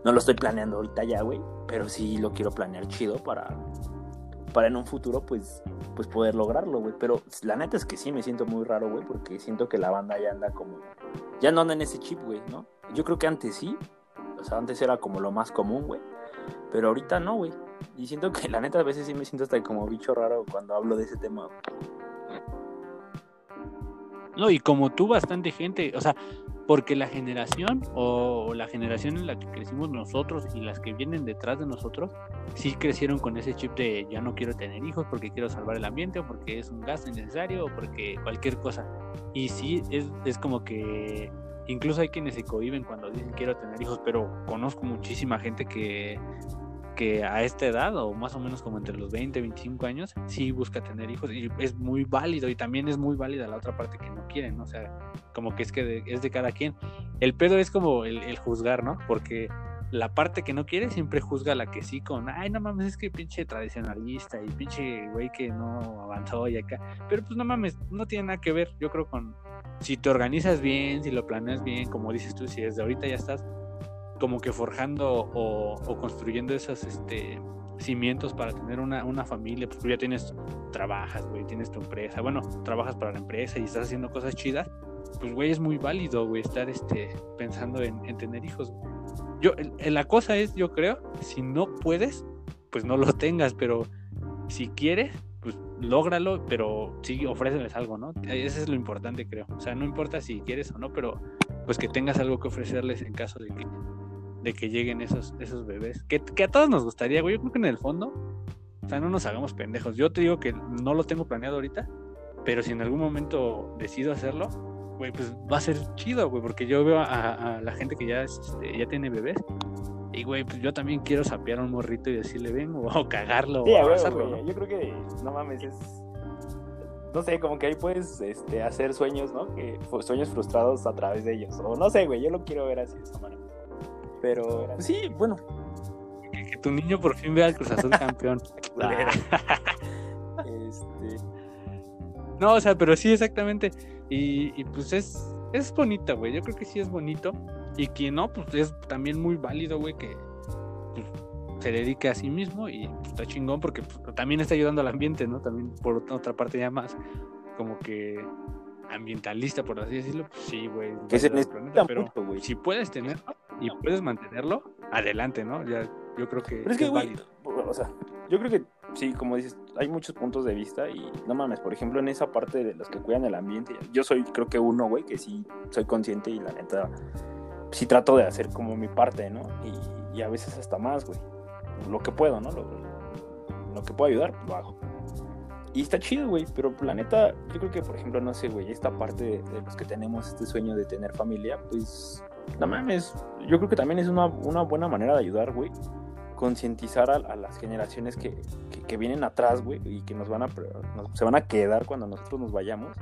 B: no lo estoy planeando ahorita ya, güey, pero sí lo quiero planear chido para, para en un futuro, pues, pues poder lograrlo, güey. Pero la neta es que sí me siento muy raro, güey, porque siento que la banda ya anda como, ya no anda en ese chip, güey, ¿no? Yo creo que antes sí, o sea, antes era como lo más común, güey, pero ahorita no, güey. Y siento que la neta a veces sí me siento hasta como bicho raro cuando hablo de ese tema.
A: No, y como tú, bastante gente, o sea, porque la generación o la generación en la que crecimos nosotros y las que vienen detrás de nosotros, sí crecieron con ese chip de ya no quiero tener hijos porque quiero salvar el ambiente o porque es un gasto innecesario o porque cualquier cosa. Y sí, es, es como que incluso hay quienes se cohiben cuando dicen quiero tener hijos, pero conozco muchísima gente que que a esta edad, o más o menos como entre los 20, 25 años, sí busca tener hijos y es muy válido y también es muy válida la otra parte que no quieren, ¿no? o sea, como que es que de, es de cada quien. El pedo es como el, el, juzgar, ¿no? Porque la parte que no quiere siempre juzga a la que sí con, ay, no mames, es que pinche tradicionalista y pinche güey que no avanzó y acá. Pero pues no mames, no tiene nada que ver, yo creo, con si te organizas bien, si lo planeas bien, como dices tú, si desde ahorita ya estás como que forjando o, o construyendo esos este, cimientos para tener una, una, familia, pues tú ya tienes, trabajas, güey, tienes tu empresa, bueno, trabajas para la empresa y estás haciendo cosas chidas, pues, güey, es muy válido, güey, estar este, pensando en, en tener hijos. Yo, la cosa es, yo creo, si no puedes, pues no lo tengas, pero si quieres, pues lógralo, pero sí ofréceles algo, ¿no? Eso es lo importante, creo. O sea, no importa si quieres o no, pero pues que tengas algo que ofrecerles en caso de que de que lleguen esos, esos bebés. Que, que, a todos nos gustaría, güey. Yo creo que en el fondo, o sea, no nos hagamos pendejos. Yo te digo que no lo tengo planeado ahorita, pero si en algún momento decido hacerlo, güey, pues va a ser chido, güey, porque yo veo a, a la gente que ya, este, ya tiene bebés. Y, güey, pues yo también quiero sapear a un morrito y decirle, ven, o cagarlo,
B: sí,
A: o
B: abrazarlo. Güey, ¿no? Yo creo que, no mames, es no sé, como que ahí puedes este, hacer sueños, ¿no? Que, sueños frustrados a través de ellos. O no sé, güey, yo lo quiero ver así de esa manera. Pero pues sí, bueno.
A: Que, tu niño por fin vea al Cruz Azul campeón.
B: este...
A: No, o sea, pero sí, exactamente. Y, y pues es, es bonita, güey. Yo creo que sí es bonito. Y quien no, pues es también muy válido, güey, que, pues, se dedique a sí mismo y pues, está chingón porque pues, también está ayudando al ambiente, ¿no? También por otra parte ya más como que ambientalista, por así decirlo, pues sí, güey.
B: Que se
A: pero si puedes tener y puedes mantenerlo, adelante, ¿no? Ya, yo creo que,
B: pero es, que, güey, o sea, yo creo que sí, como dices, hay muchos puntos de vista y no mames, por ejemplo, en esa parte de los que cuidan el ambiente, yo soy, creo que uno, güey, que sí soy consciente y la neta, sí trato de hacer como mi parte, ¿no? Y, y a veces hasta más, güey. Lo que puedo, ¿no? Lo, lo que puedo ayudar, lo hago. Y está chido, güey, pero la neta, yo creo que, por ejemplo, no sé, güey, esta parte de, los que tenemos este sueño de tener familia, pues, no mames, yo creo que también es una, una buena manera de ayudar, güey, concientizar a, las generaciones que, que, vienen atrás, güey, y que nos van a, se van a quedar cuando nosotros nos vayamos,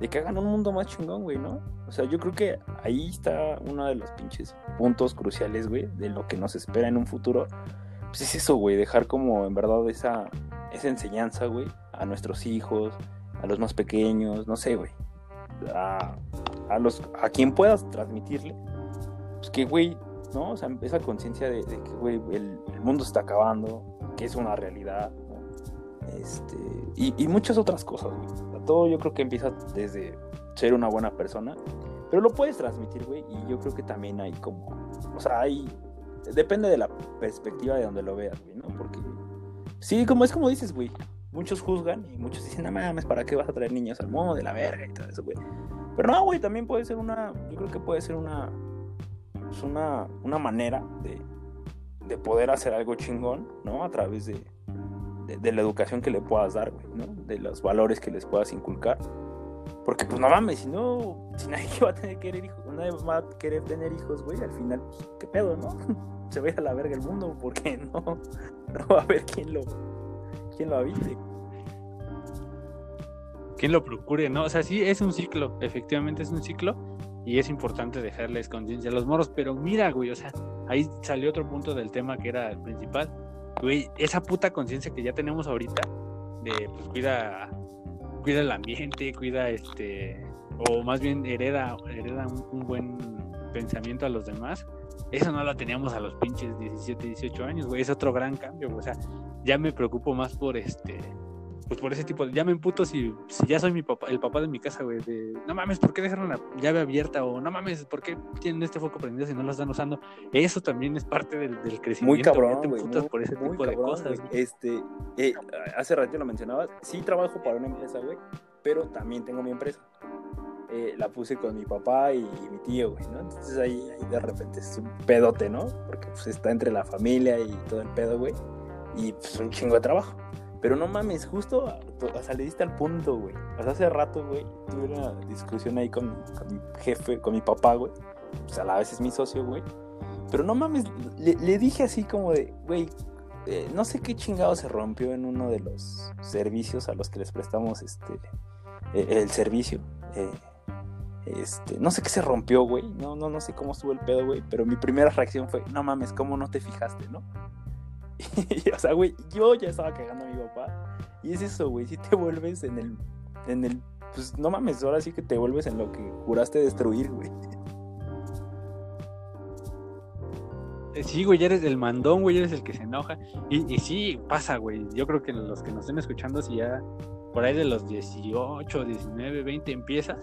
B: de que hagan un mundo más chingón, güey, ¿no? O sea, yo creo que ahí está uno de los pinches puntos cruciales, güey, de lo que nos espera en un futuro. Pues es eso, güey, dejar como en verdad esa, esa enseñanza, güey, a nuestros hijos, a los más pequeños, no sé, güey. A, a, los, a quien puedas transmitirle, pues que, güey, ¿no? O sea, esa conciencia de, que, güey, el, mundo está acabando, que es una realidad, Este, y, y, muchas otras cosas, güey. Todo yo creo que empieza desde ser una buena persona, pero lo puedes transmitir, güey, y yo creo que también hay como, o sea, hay, depende de la perspectiva de donde lo veas, güey, ¿no? Porque, sí, como es como dices, güey, muchos juzgan y muchos dicen, no mames, ¿para qué vas a traer niños al mundo de la verga y todo eso, güey? Pero no, güey, también puede ser una, yo creo que puede ser una, pues una, una manera de, de poder hacer algo chingón, ¿no? A través de, de, la educación que le puedas dar, güey, ¿no? De los valores que les puedas inculcar. Porque, pues, no mames, si no, si nadie va a tener querer hijos, nadie va a querer tener hijos, güey, al final, pues, ¿qué pedo, no? Se va a ir a la verga el mundo, porque no, no va a haber quien lo, quien lo habite.
A: Quien lo procure, ¿no? O sea, sí, es un ciclo, efectivamente es un ciclo, y es importante dejarles conciencia a los moros, pero mira, güey, o sea, ahí salió otro punto del tema que era el principal. Güey, esa puta conciencia que ya tenemos ahorita de, pues, cuida, cuida el ambiente, cuida este, o más bien hereda, hereda un, buen pensamiento a los demás. Eso no lo teníamos a los pinches 17, 18 años, güey. Es otro gran cambio, O sea, ya me preocupo más por este, pues por ese tipo de, ya me emputo si, si ya soy mi papá, el papá de mi casa, güey, de, no mames, ¿por qué dejaron la llave abierta? O no mames, ¿por qué tienen este foco prendido si no lo están usando? Eso también es parte del, del crecimiento.
B: Muy cabrón, güey.
A: por ese tipo de cosas.
B: Este, eh, hace ratito lo mencionaba, sí trabajo para una empresa, güey, pero también tengo mi empresa. Eh, la puse con mi papá y, mi tío, güey, ¿no? Entonces ahí, ahí, de repente es un pedote, ¿no? Porque pues está entre la familia y todo el pedo, güey. Y pues un chingo de trabajo. Pero no mames, justo, o le diste al punto, güey. O hace rato, güey, tuve una discusión ahí con, mi jefe, con mi papá, güey. Sea, a la vez es mi socio, güey. Pero no mames, le, dije así como de, güey, eh, no sé qué chingado se rompió en uno de los servicios a los que les prestamos este eh, el servicio. Eh, este, no sé qué se rompió, güey. No, no, no sé cómo estuvo el pedo, güey. Pero mi primera reacción fue, no mames, ¿cómo no te fijaste, no? o sea, güey, yo ya estaba cagando a mi papá. Y es eso, güey, si te vuelves en el, en el, pues no mames, ahora sí que te vuelves en lo que juraste destruir, güey.
A: Eh, sí, güey, eres el mandón, güey, eres el que se enoja. Y, y sí, pasa, güey. Yo creo que los que nos estén escuchando, si ya por ahí de los 18, 19, 20 empiezas,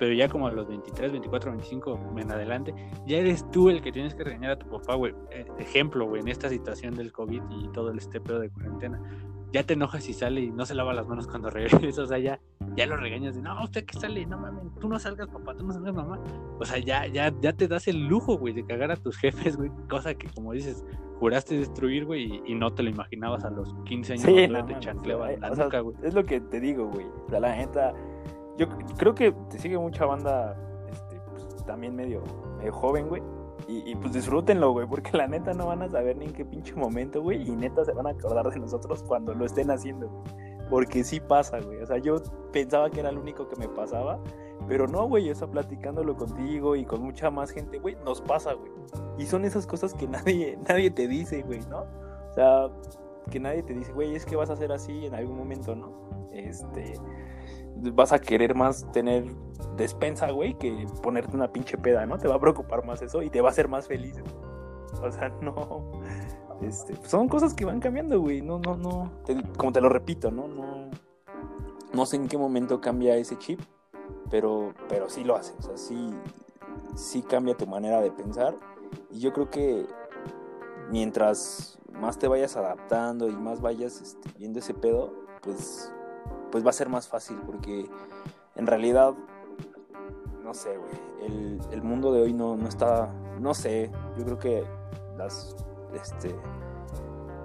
A: pero ya como a los 23, 24, 25 en adelante, ya eres tú el que tienes que regañar a tu papá, güey. Eh, ejemplo, güey, en esta situación del COVID y todo el estepeo de cuarentena. Ya te enojas y sale y no se lava las manos cuando regresa, o sea, ya, ya lo regañas de, no, usted que sale, no mames, tú no salgas, papá, tú no salgas, mamá. O sea, ya, ya, ya te das el lujo, güey, de cagar a tus jefes, güey, cosa que, como dices, juraste destruir, güey, y, no te lo imaginabas a los 15 años.
B: Sí, no, te chancleaba la nuca, güey. Es lo que te digo, güey. O sea, la neta yo creo que te sigue mucha banda este, pues, también medio, joven, güey. Y, pues disfrútenlo, güey, porque la neta no van a saber ni en qué pinche momento, güey. Y neta se van a acordar de nosotros cuando lo estén haciendo, güey. Porque sí pasa, güey. O sea, yo pensaba que era lo único que me pasaba. Pero no, güey, o sea, platicándolo contigo y con mucha más gente, güey, nos pasa, güey. Y son esas cosas que nadie, nadie te dice, güey, ¿no? O sea, que nadie te dice, güey, es que vas a hacer así en algún momento, ¿no? Este vas a querer más tener despensa, güey, que ponerte una pinche peda, ¿no? Te va a preocupar más eso y te va a hacer más feliz. O sea, no. este, son cosas que van cambiando, güey. No, no, no. como te lo repito, ¿no? No, no sé en qué momento cambia ese chip, pero, pero sí lo hace. O sea, sí, sí cambia tu manera de pensar. Y yo creo que mientras más te vayas adaptando y más vayas este, viendo ese pedo, pues, pues va a ser más fácil. Porque en realidad, no sé, güey. El, el mundo de hoy no, no está. No sé. Yo creo que las este,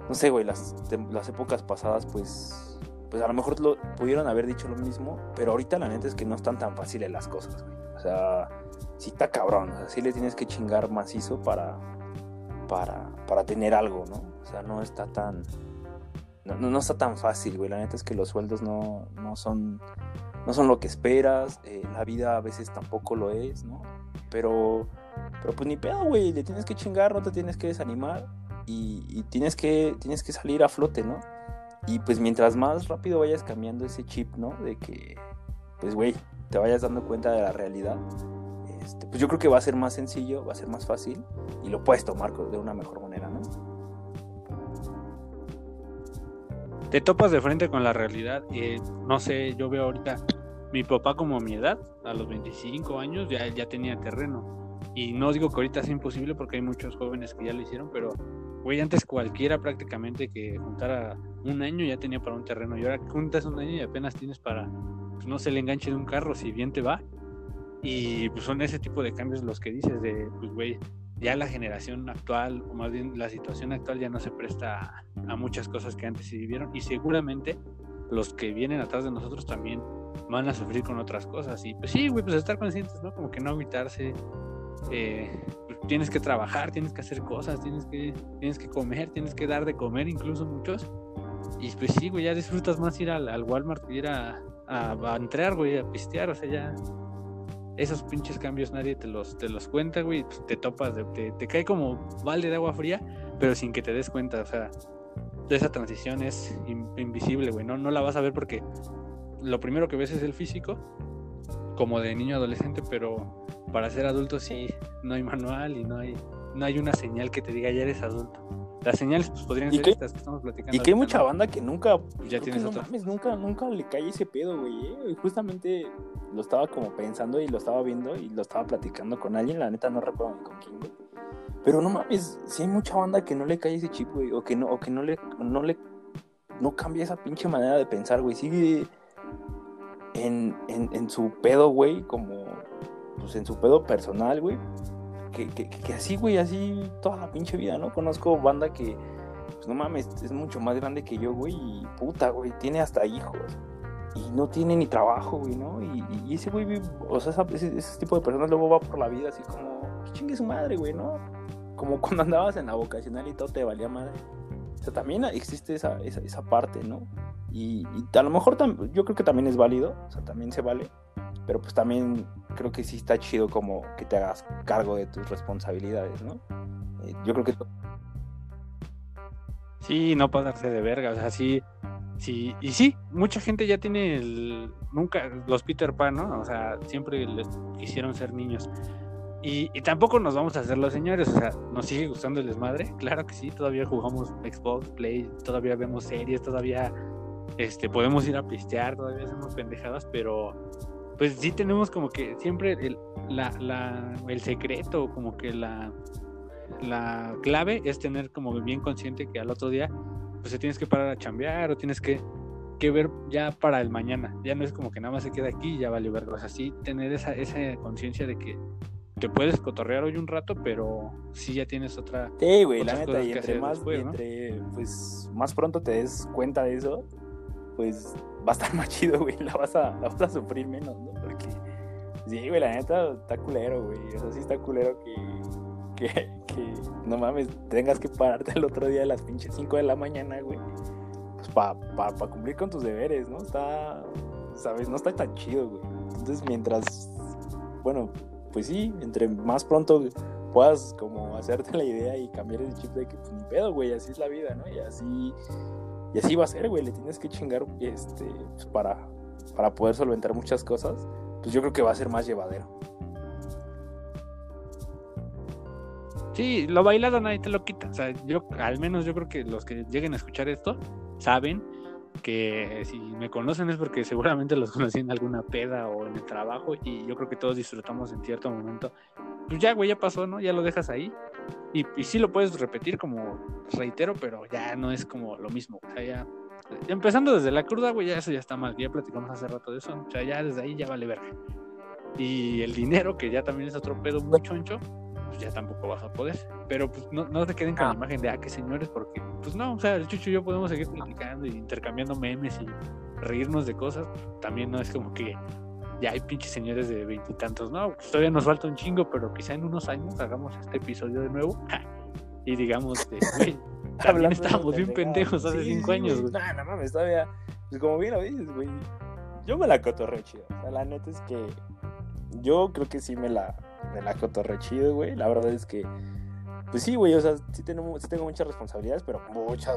B: no sé, güey, las, las épocas pasadas, pues, pues a lo mejor lo, pudieron haber dicho lo mismo, pero ahorita la neta es que no están tan fáciles las cosas, güey. O sea, sí está cabrón, o le tienes que chingar macizo para, para, para tener algo, ¿no? O sea, no está tan, no, no, está tan fácil, güey. La neta es que los sueldos no, no son, no son lo que esperas, eh, la vida a veces tampoco lo es, ¿no? Pero pero pues ni pedo, güey, le tienes que chingar, no te tienes que desanimar y, tienes, que, tienes que salir a flote, ¿no? Y pues mientras más rápido vayas cambiando ese chip, ¿no? De que, pues, güey, te vayas dando cuenta de la realidad, este, pues yo creo que va a ser más sencillo, va a ser más fácil y lo puedes tomar de una mejor manera, ¿no?
A: Te topas de frente con la realidad. y no sé, yo veo ahorita mi papá como mi edad, a los 25 años, ya, ya tenía terreno y no digo que ahorita sea imposible porque hay muchos jóvenes que ya lo hicieron, pero, güey, antes cualquiera prácticamente que juntara un año ya tenía para un terreno. Y ahora juntas un año y apenas tienes para, pues, no se le enganche de un carro si bien te va. Y pues son ese tipo de cambios los que dices de, pues, güey, ya la generación actual, o más bien la situación actual ya no se presta a, muchas cosas que antes se vivieron. Y seguramente los que vienen atrás de nosotros también van a sufrir con otras cosas. Y pues sí, güey, pues estar conscientes, ¿no? Como que no evitarse eh, tienes que trabajar, tienes que hacer cosas, tienes que, tienes que comer, tienes que dar de comer, incluso muchos. Y pues sí, güey, ya disfrutas más ir al, Walmart que ir a, a, entrar, güey, a pistear, o sea, ya esos pinches cambios nadie te los, te los cuenta, güey, pues te topas, te, te, cae como balde de agua fría, pero sin que te des cuenta, o sea, esa transición es invisible, güey, no, no la vas a ver porque lo primero que ves es el físico, como de niño adolescente, pero para ser adulto sí, no hay manual y no hay, no hay una señal que te diga ya eres adulto. Las señales pues, podrían ser estas que estamos platicando.
B: Y que hay mucha banda que nunca,
A: ya tienes
B: no mames, nunca, nunca le cae ese pedo, güey. ¿eh? Justamente lo estaba como pensando y lo estaba viendo y lo estaba platicando con alguien, la neta no recuerdo ni con quién, güey. Pero no mames, si hay mucha banda que no le cae ese chip, güey, o que no, o que no le, no le, no cambia esa pinche manera de pensar, güey. Sigue en, en, en su pedo, güey, como pues en su pedo personal, güey. Que, que, que, así, güey, así toda la pinche vida, ¿no? Conozco banda que, pues no mames, es mucho más grande que yo, güey, y puta, güey, tiene hasta hijos. Y no tiene ni trabajo, güey, ¿no? Y, y ese güey, o sea, ese, ese, tipo de personas luego va por la vida así como, pues chingue su madre, güey, ¿no? Como cuando andabas en la vocacional y todo te valía madre. O sea, también existe esa, esa, esa parte, ¿no? Y, y, a lo mejor yo creo que también es válido, o sea, también se vale. Pero pues también creo que sí está chido como que te hagas cargo de tus responsabilidades, ¿no? Eh, yo creo que...
A: Sí, no pasarse de verga, o sea, sí, sí, y sí, mucha gente ya tiene el, nunca, los Peter Pan, ¿no? O sea, siempre les quisieron ser niños. Y, y, tampoco nos vamos a hacer los señores, o sea, nos sigue gustando el desmadre, claro que sí, todavía jugamos Xbox, Play, todavía vemos series, todavía este, podemos ir a pistear, todavía hacemos pendejadas, pero pues sí tenemos como que siempre el, la, la, el secreto, como que la, la clave es tener como bien consciente que al otro día pues te tienes que parar a chambear o tienes que, que ver ya para el mañana. Ya no es como que nada más se queda aquí y ya vale ver. O sea, sí tener esa, esa conciencia de que te puedes cotorrear hoy un rato, pero sí ya tienes otra.
B: Sí, güey, la neta, y entre más, entre, pues más pronto te des cuenta de eso, pues va a estar más chido, güey. La vas a, la vas a sufrir menos, ¿no? Porque, sí, güey, la neta está culero, güey. O sea, sí está culero que, que, que, no mames, tengas que pararte el otro día a las pinches 5 de la mañana, güey. Pues para pa, pa cumplir con tus deberes, ¿no? Está, ¿sabes? No está tan chido, güey. Entonces, mientras, bueno, pues sí, entre más pronto puedas como hacerte la idea y cambiar el chip de que pues ni pedo, güey, así es la vida, ¿no? Y así y así va a ser, güey, le tienes que chingar este, pues, para, para poder solventar muchas cosas. Pues yo creo que va a ser más llevadero.
A: Sí, lo bailado nadie te lo quita. O sea, yo, al menos yo creo que los que lleguen a escuchar esto saben que si me conocen es porque seguramente los conocí en alguna peda o en el trabajo y yo creo que todos disfrutamos en cierto momento. Pues ya, güey, ya pasó, ¿no? Ya lo dejas ahí. Y, y sí lo puedes repetir como reitero, pero ya no es como lo mismo. O sea, ya, empezando desde la cruda, güey, ya eso ya está mal. Ya platicamos hace rato de eso. O sea, ya desde ahí ya vale verga. Y el dinero, que ya también es otro pedo muy choncho, pues ya tampoco vas a poder. Pero pues no, no te queden con la ah. imagen de, ah, qué señores, porque pues no, o sea, el Chucho y yo podemos seguir platicando y intercambiando memes y reírnos de cosas. También no es como que ya hay pinches señores de veintitantos, no, pues todavía nos falta un chingo, pero quizá en unos años hagamos este episodio de nuevo y digamos, de, güey, también estábamos bien pendejos hace cinco años, güey.
B: No, no mames, todavía, pues como bien lo dices, güey, yo me la cotorreo chido. O sea, la neta es que yo creo que sí me la, me la cotorreo chido, güey. La verdad es que, pues sí, güey, o sea, sí, tengo, sí tengo muchas responsabilidades, pero muchas.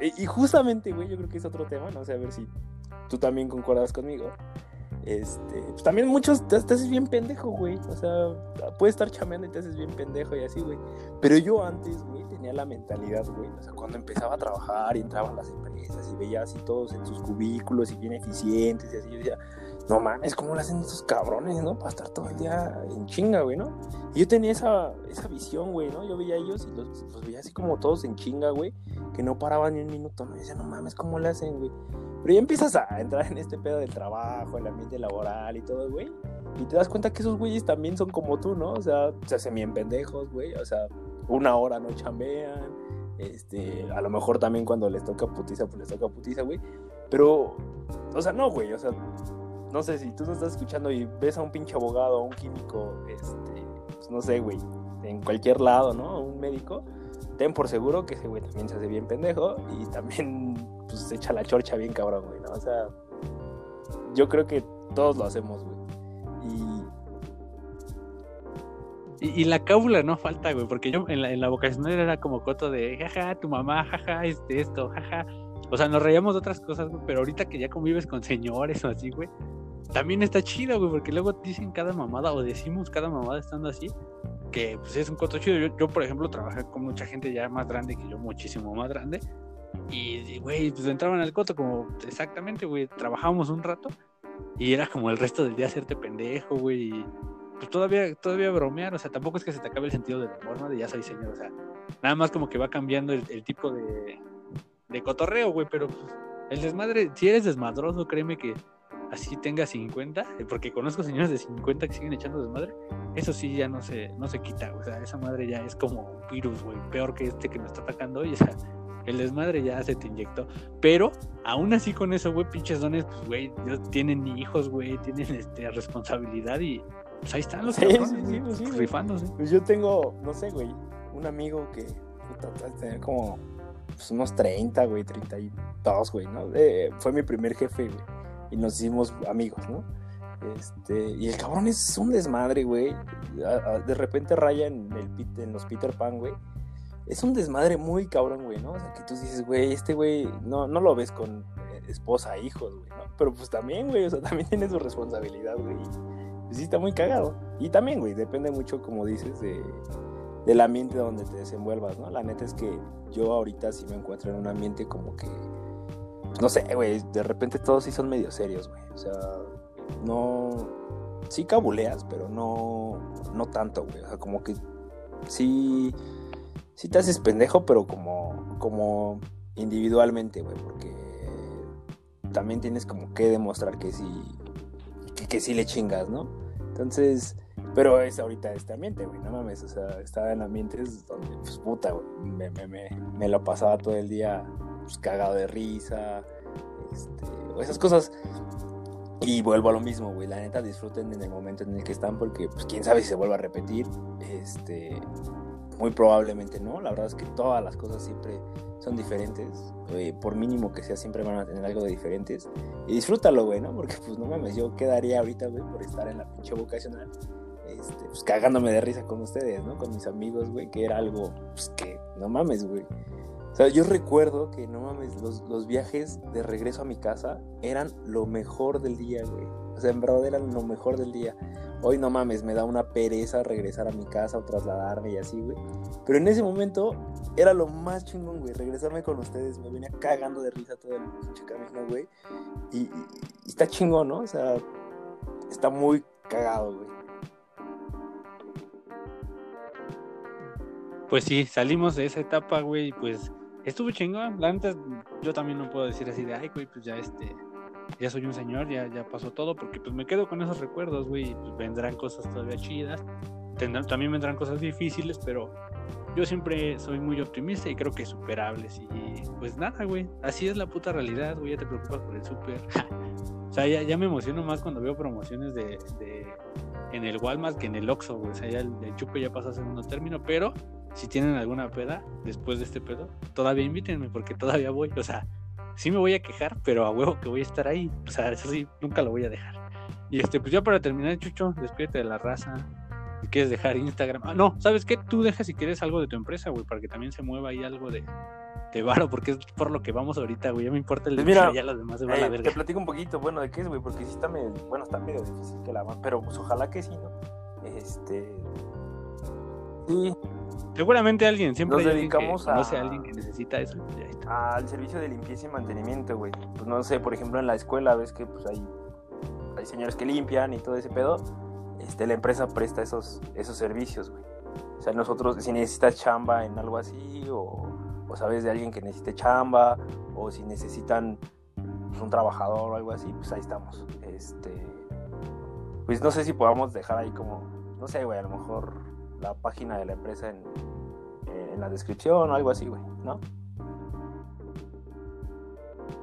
B: Y, justamente, güey, yo creo que es otro tema, no sé, a ver si tú también concuerdas conmigo. Este, pues también muchos te, haces bien pendejo, güey. O sea, puedes estar chameando y te haces bien pendejo y así, güey. Pero yo antes, güey, tenía la mentalidad, güey. O sea, cuando empezaba a trabajar y entraban las empresas y veía así todos en sus cubículos y bien eficientes y así, yo decía, no mames, ¿cómo lo hacen estos cabrones, no? Para estar todo el día en chinga, güey, ¿no? Y yo tenía esa, esa visión, güey, ¿no? Yo veía a ellos y los, veía así como todos en chinga, güey, que no paraban ni un minuto, ¿no? Y decía, no mames, ¿cómo le hacen, güey? Pero ya empiezas a entrar en este pedo del trabajo, el ambiente laboral y todo, güey. Y te das cuenta que esos güeyes también son como tú, ¿no? O sea, se hacen bien pendejos, güey. O sea, una hora no chambean. Este, a lo mejor también cuando les toca putiza, pues les toca putiza, güey. Pero, o sea, no, güey. O sea, no sé, si tú nos estás escuchando y ves a un pinche abogado, a un químico, este, pues no sé, güey, en cualquier lado, ¿no? Un médico, ten por seguro que ese güey también se hace bien pendejo y también, pues, se echa la chorcha bien cabrón, güey, ¿no? O sea, yo creo que todos lo hacemos, güey. Y...
A: Y, la cábula no falta, güey, porque yo en la, en la vocacional era como coto de, jaja, tu mamá, jaja, este, esto, jaja. O sea, nos reíamos de otras cosas, güey, pero ahorita que ya convives con señores o así, güey, también está chido, güey, porque luego dicen cada mamada o decimos cada mamada estando así, que pues es un coto chido. Yo, por ejemplo, trabajé con mucha gente ya más grande que yo, muchísimo más grande. Y, güey, pues entraban al coto como exactamente, güey, trabajábamos un rato y era como el resto del día hacerte pendejo, güey. Y pues todavía, todavía bromear, o sea, tampoco es que se te acabe el sentido del humor, ¿no? De ya soy señor, o sea, nada más como que va cambiando el, tipo de, de cotorreo, güey, pero pues, el desmadre, si eres desmadroso, créeme que así tenga 50, eh, porque conozco señores de 50 que siguen echando desmadre, eso sí ya no se, no se quita, o sea, esa madre ya es como un virus, güey, peor que este que me está atacando hoy, o sea, el desmadre ya se te inyectó, pero aún así con eso, güey, pinches dones, pues, güey, tienen hijos, güey, tienen este, responsabilidad y pues ahí están los sí, sí, sí, pues rifándose.
B: Pues yo tengo, no sé, güey, un amigo que tener como pues, unos 30, güey, 32, güey, ¿no? Eh, fue mi primer jefe, güey y nos hicimos amigos, ¿no? Este, y el cabrón es un desmadre, güey. De repente raya en, el, en los Peter Pan, güey. Es un desmadre muy cabrón, güey, ¿no? O sea, que tú dices, güey, este güey no, no lo ves con eh, esposa, hijos, güey, ¿no? Pero pues también, güey, o sea, también tiene su responsabilidad, güey. Pues sí, está muy cagado. Y también, güey, depende mucho, como dices, de, del ambiente donde te desenvuelvas, ¿no? La neta es que yo ahorita sí me encuentro en un ambiente como que no sé, güey, de repente todos sí son medio serios, güey. O sea, no. Sí cabuleas, pero no. No tanto, güey. O sea, como que. Sí. Sí te haces pendejo, pero como. Como individualmente, güey. Porque. También tienes como que demostrar que sí. Que, que sí le chingas, ¿no? Entonces. Pero es ahorita este ambiente, güey, no mames, o sea, estaba en ambientes donde, pues puta, güey, me, me, me, me lo pasaba todo el día pues, cagado de risa, este, o esas cosas. Y vuelvo a lo mismo, güey. La neta, disfruten en el momento en el que están, porque, pues, quién sabe si se vuelve a repetir. Este, muy probablemente no. La verdad es que todas las cosas siempre son diferentes. Eh, por mínimo que sea, siempre van a tener algo de diferentes. Y disfrútalo, güey, ¿no? Porque, pues, no mames, yo quedaría ahorita, güey, por estar en la pinche vocacional. Este, pues cagándome de risa con ustedes, ¿no? Con mis amigos, güey, que era algo, pues que, no mames, güey O sea, yo recuerdo que no mames, los, los viajes de regreso a mi casa eran lo mejor del día, güey. O sea, en verdad eran lo mejor del día. Hoy no mames, me da una pereza regresar a mi casa o trasladarme y así, güey. Pero en ese momento era lo más chingón, güey. Regresarme con ustedes, me venía cagando de risa todo el pinche camino, güey. Y, está chingón, ¿no? O sea, está muy cagado, güey.
A: Pues sí, salimos de esa etapa, güey, y pues estuvo chingón. La neta, yo también no puedo decir así de, ay, güey, pues ya este, ya soy un señor, ya, ya pasó todo, porque pues me quedo con esos recuerdos, güey, pues vendrán cosas todavía chidas. Tendrán, también vendrán cosas difíciles, pero yo siempre soy muy optimista y creo que superables. Y pues nada, güey, así es la puta realidad, güey, ya te preocupas por el súper. o sea, ya, ya me emociono más cuando veo promociones de, de en el Walmart que en el Oxxo, güey. O sea, ya el, el chupe ya pasó a segundo término, pero si tienen alguna peda después de este pedo, todavía invítenme porque todavía voy. O sea, sí me voy a quejar, pero a huevo que voy a estar ahí. O sea, eso sí, nunca lo voy a dejar. Y este, pues ya para terminar, Chucho, despídete de la raza. Si quieres dejar Instagram. Ah, no, ¿sabes qué? Tú dejas si quieres algo de tu empresa, güey, para que también se mueva ahí algo de, de varo, porque es por lo que vamos ahorita, güey. Ya me importa el
B: Pues
A: dinero,
B: mira,
A: ya los demás se van a
B: Eh, te platico un poquito, bueno, de qué es, güey, porque sí está medio, bueno, está medio difícil que la pero pues ojalá que sí, ¿no? Este. Sí,
A: Seguramente alguien, siempre
B: Nos
A: hay alguien que
B: dedicamos a-
A: conoce a alguien que necesita eso. y ahí está.
B: al servicio de limpieza y mantenimiento, güey. Pues no sé, por ejemplo, en la escuela ves que pues hay, hay señores que limpian y todo ese pedo. Este, la empresa presta esos, esos servicios, güey. O sea, nosotros, si necesitas chamba en algo así, o, o sabes de alguien que necesite chamba, o si necesitan pues, un trabajador o algo así, pues ahí estamos. Este, pues no sé si podamos dejar ahí como, no sé, güey, a lo mejor la página de la empresa en, en la descripción o algo así, güey, ¿no?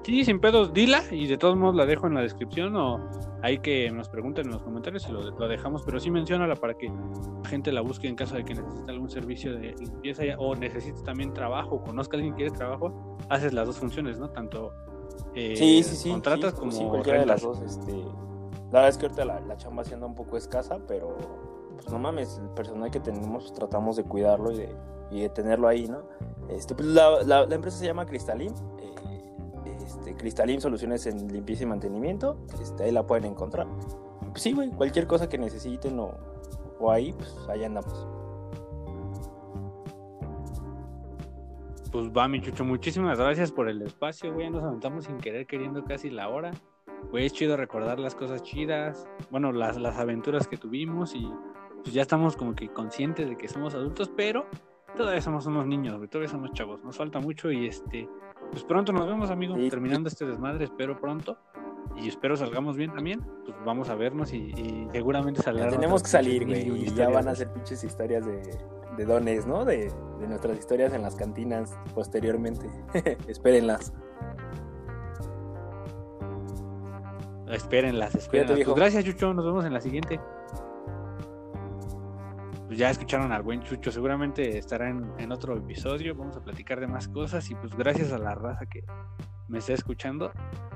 A: Sí, sin pedos, dila y de todos modos la dejo en la descripción o hay que nos pregunten en los comentarios y lo, lo dejamos, pero sí menciónala para que la gente la busque en caso de que necesite algún servicio de limpieza o necesite también trabajo, conozca a alguien que quiere trabajo, haces las dos funciones, ¿no? Tanto eh,
B: Sí, sí, sí.
A: contratas como
B: cualquiera de las dos. Este, la verdad es que ahorita la, la chamba sí anda un poco escasa, pero pues no mames, el personal que tenemos pues, tratamos de cuidarlo y de, y de tenerlo ahí, ¿no? Este, pues, la, la- empresa se llama Cristalin. eh, este, Cristalin Soluciones en Limpieza y Mantenimiento. Este, ahí la pueden encontrar. Pues sí, güey, cualquier cosa que necesiten o, o ahí, pues ahí andamos.
A: Pues va, mi chucho, muchísimas gracias por el espacio, güey. Nos aventamos sin querer, queriendo casi la hora. Güey, es chido recordar las cosas chidas, bueno, las, las aventuras que tuvimos y pues ya estamos como que conscientes de que somos adultos, pero todavía somos unos niños, güey, todavía somos chavos. Nos falta mucho y este, pues pronto nos vemos, amigo.
B: Sí.
A: Terminando este desmadre, espero pronto. Y espero salgamos bien también. Pues vamos a vernos y, y seguramente
B: Ya
A: saldrán.
B: tenemos que salir, güey.
A: y
B: ya van a ser pinches historias de, de dones, ¿no? De, de nuestras historias en las cantinas posteriormente. Espérenlas.
A: Espérenlas, espérenlas. Pues gracias, Chucho. Nos vemos en la siguiente. Pues ya escucharon al buen Chucho. Seguramente estará en, en otro episodio. Vamos a platicar de más cosas. Y pues gracias a la raza que me está escuchando.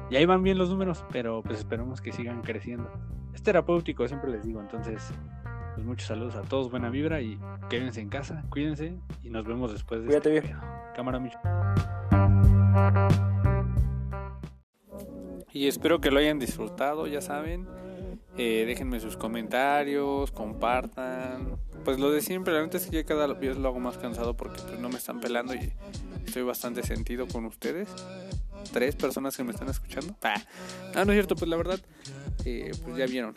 A: Y ahí van bien los números, pero pues esperemos que sigan creciendo. Es terapéutico, siempre les digo. Entonces, pues muchos saludos a todos. Buena vibra y quédense en casa. Cuídense y nos vemos después de
B: Cuídate,
A: este pedo. Cámara, Micho.
C: Y espero que lo hayan disfrutado, ya saben. Eh, déjenme sus comentarios, compartan. Pues lo de siempre, la neta es que ya cada vez lo hago más cansado porque pues no me están pelando y estoy bastante sentido con ustedes. Tres personas que me están escuchando. Ah, no es cierto, pues la verdad, eh, pues ya vieron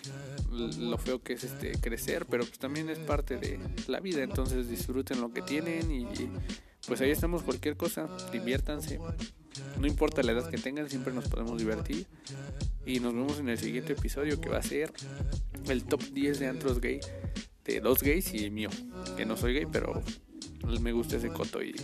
C: lo feo que es este crecer, pero pues también es parte de la vida, entonces disfruten lo que tienen y pues ahí estamos cualquier cosa, diviértanse. No importa la edad que tengan, siempre nos podemos divertir. Y nos vemos en el siguiente episodio que va a ser el top 10 de antros gay. De dos gays y mío. Que no soy gay, pero me gusta ese coto. Y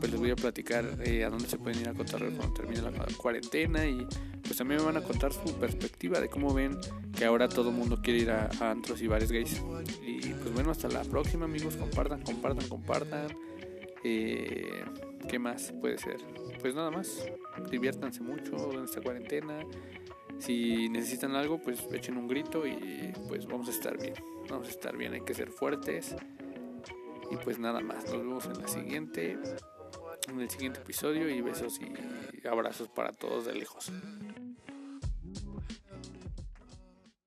C: pues les voy a platicar eh, a dónde se pueden ir a cotorrear cuando termine la cuarentena. Y pues también me van a contar su perspectiva de cómo ven que ahora todo el mundo quiere ir a, a antros y bares gays. Y pues bueno, hasta la próxima amigos. Compartan, compartan, compartan. Eh, ¿Qué más puede ser? Pues nada más. Diviértanse mucho en esta cuarentena. Si necesitan algo, pues echen un grito y pues vamos a estar bien. Vamos a estar bien, hay que ser fuertes. Y pues nada más. Nos vemos en la siguiente.
A: en el siguiente episodio y besos y abrazos para todos de lejos.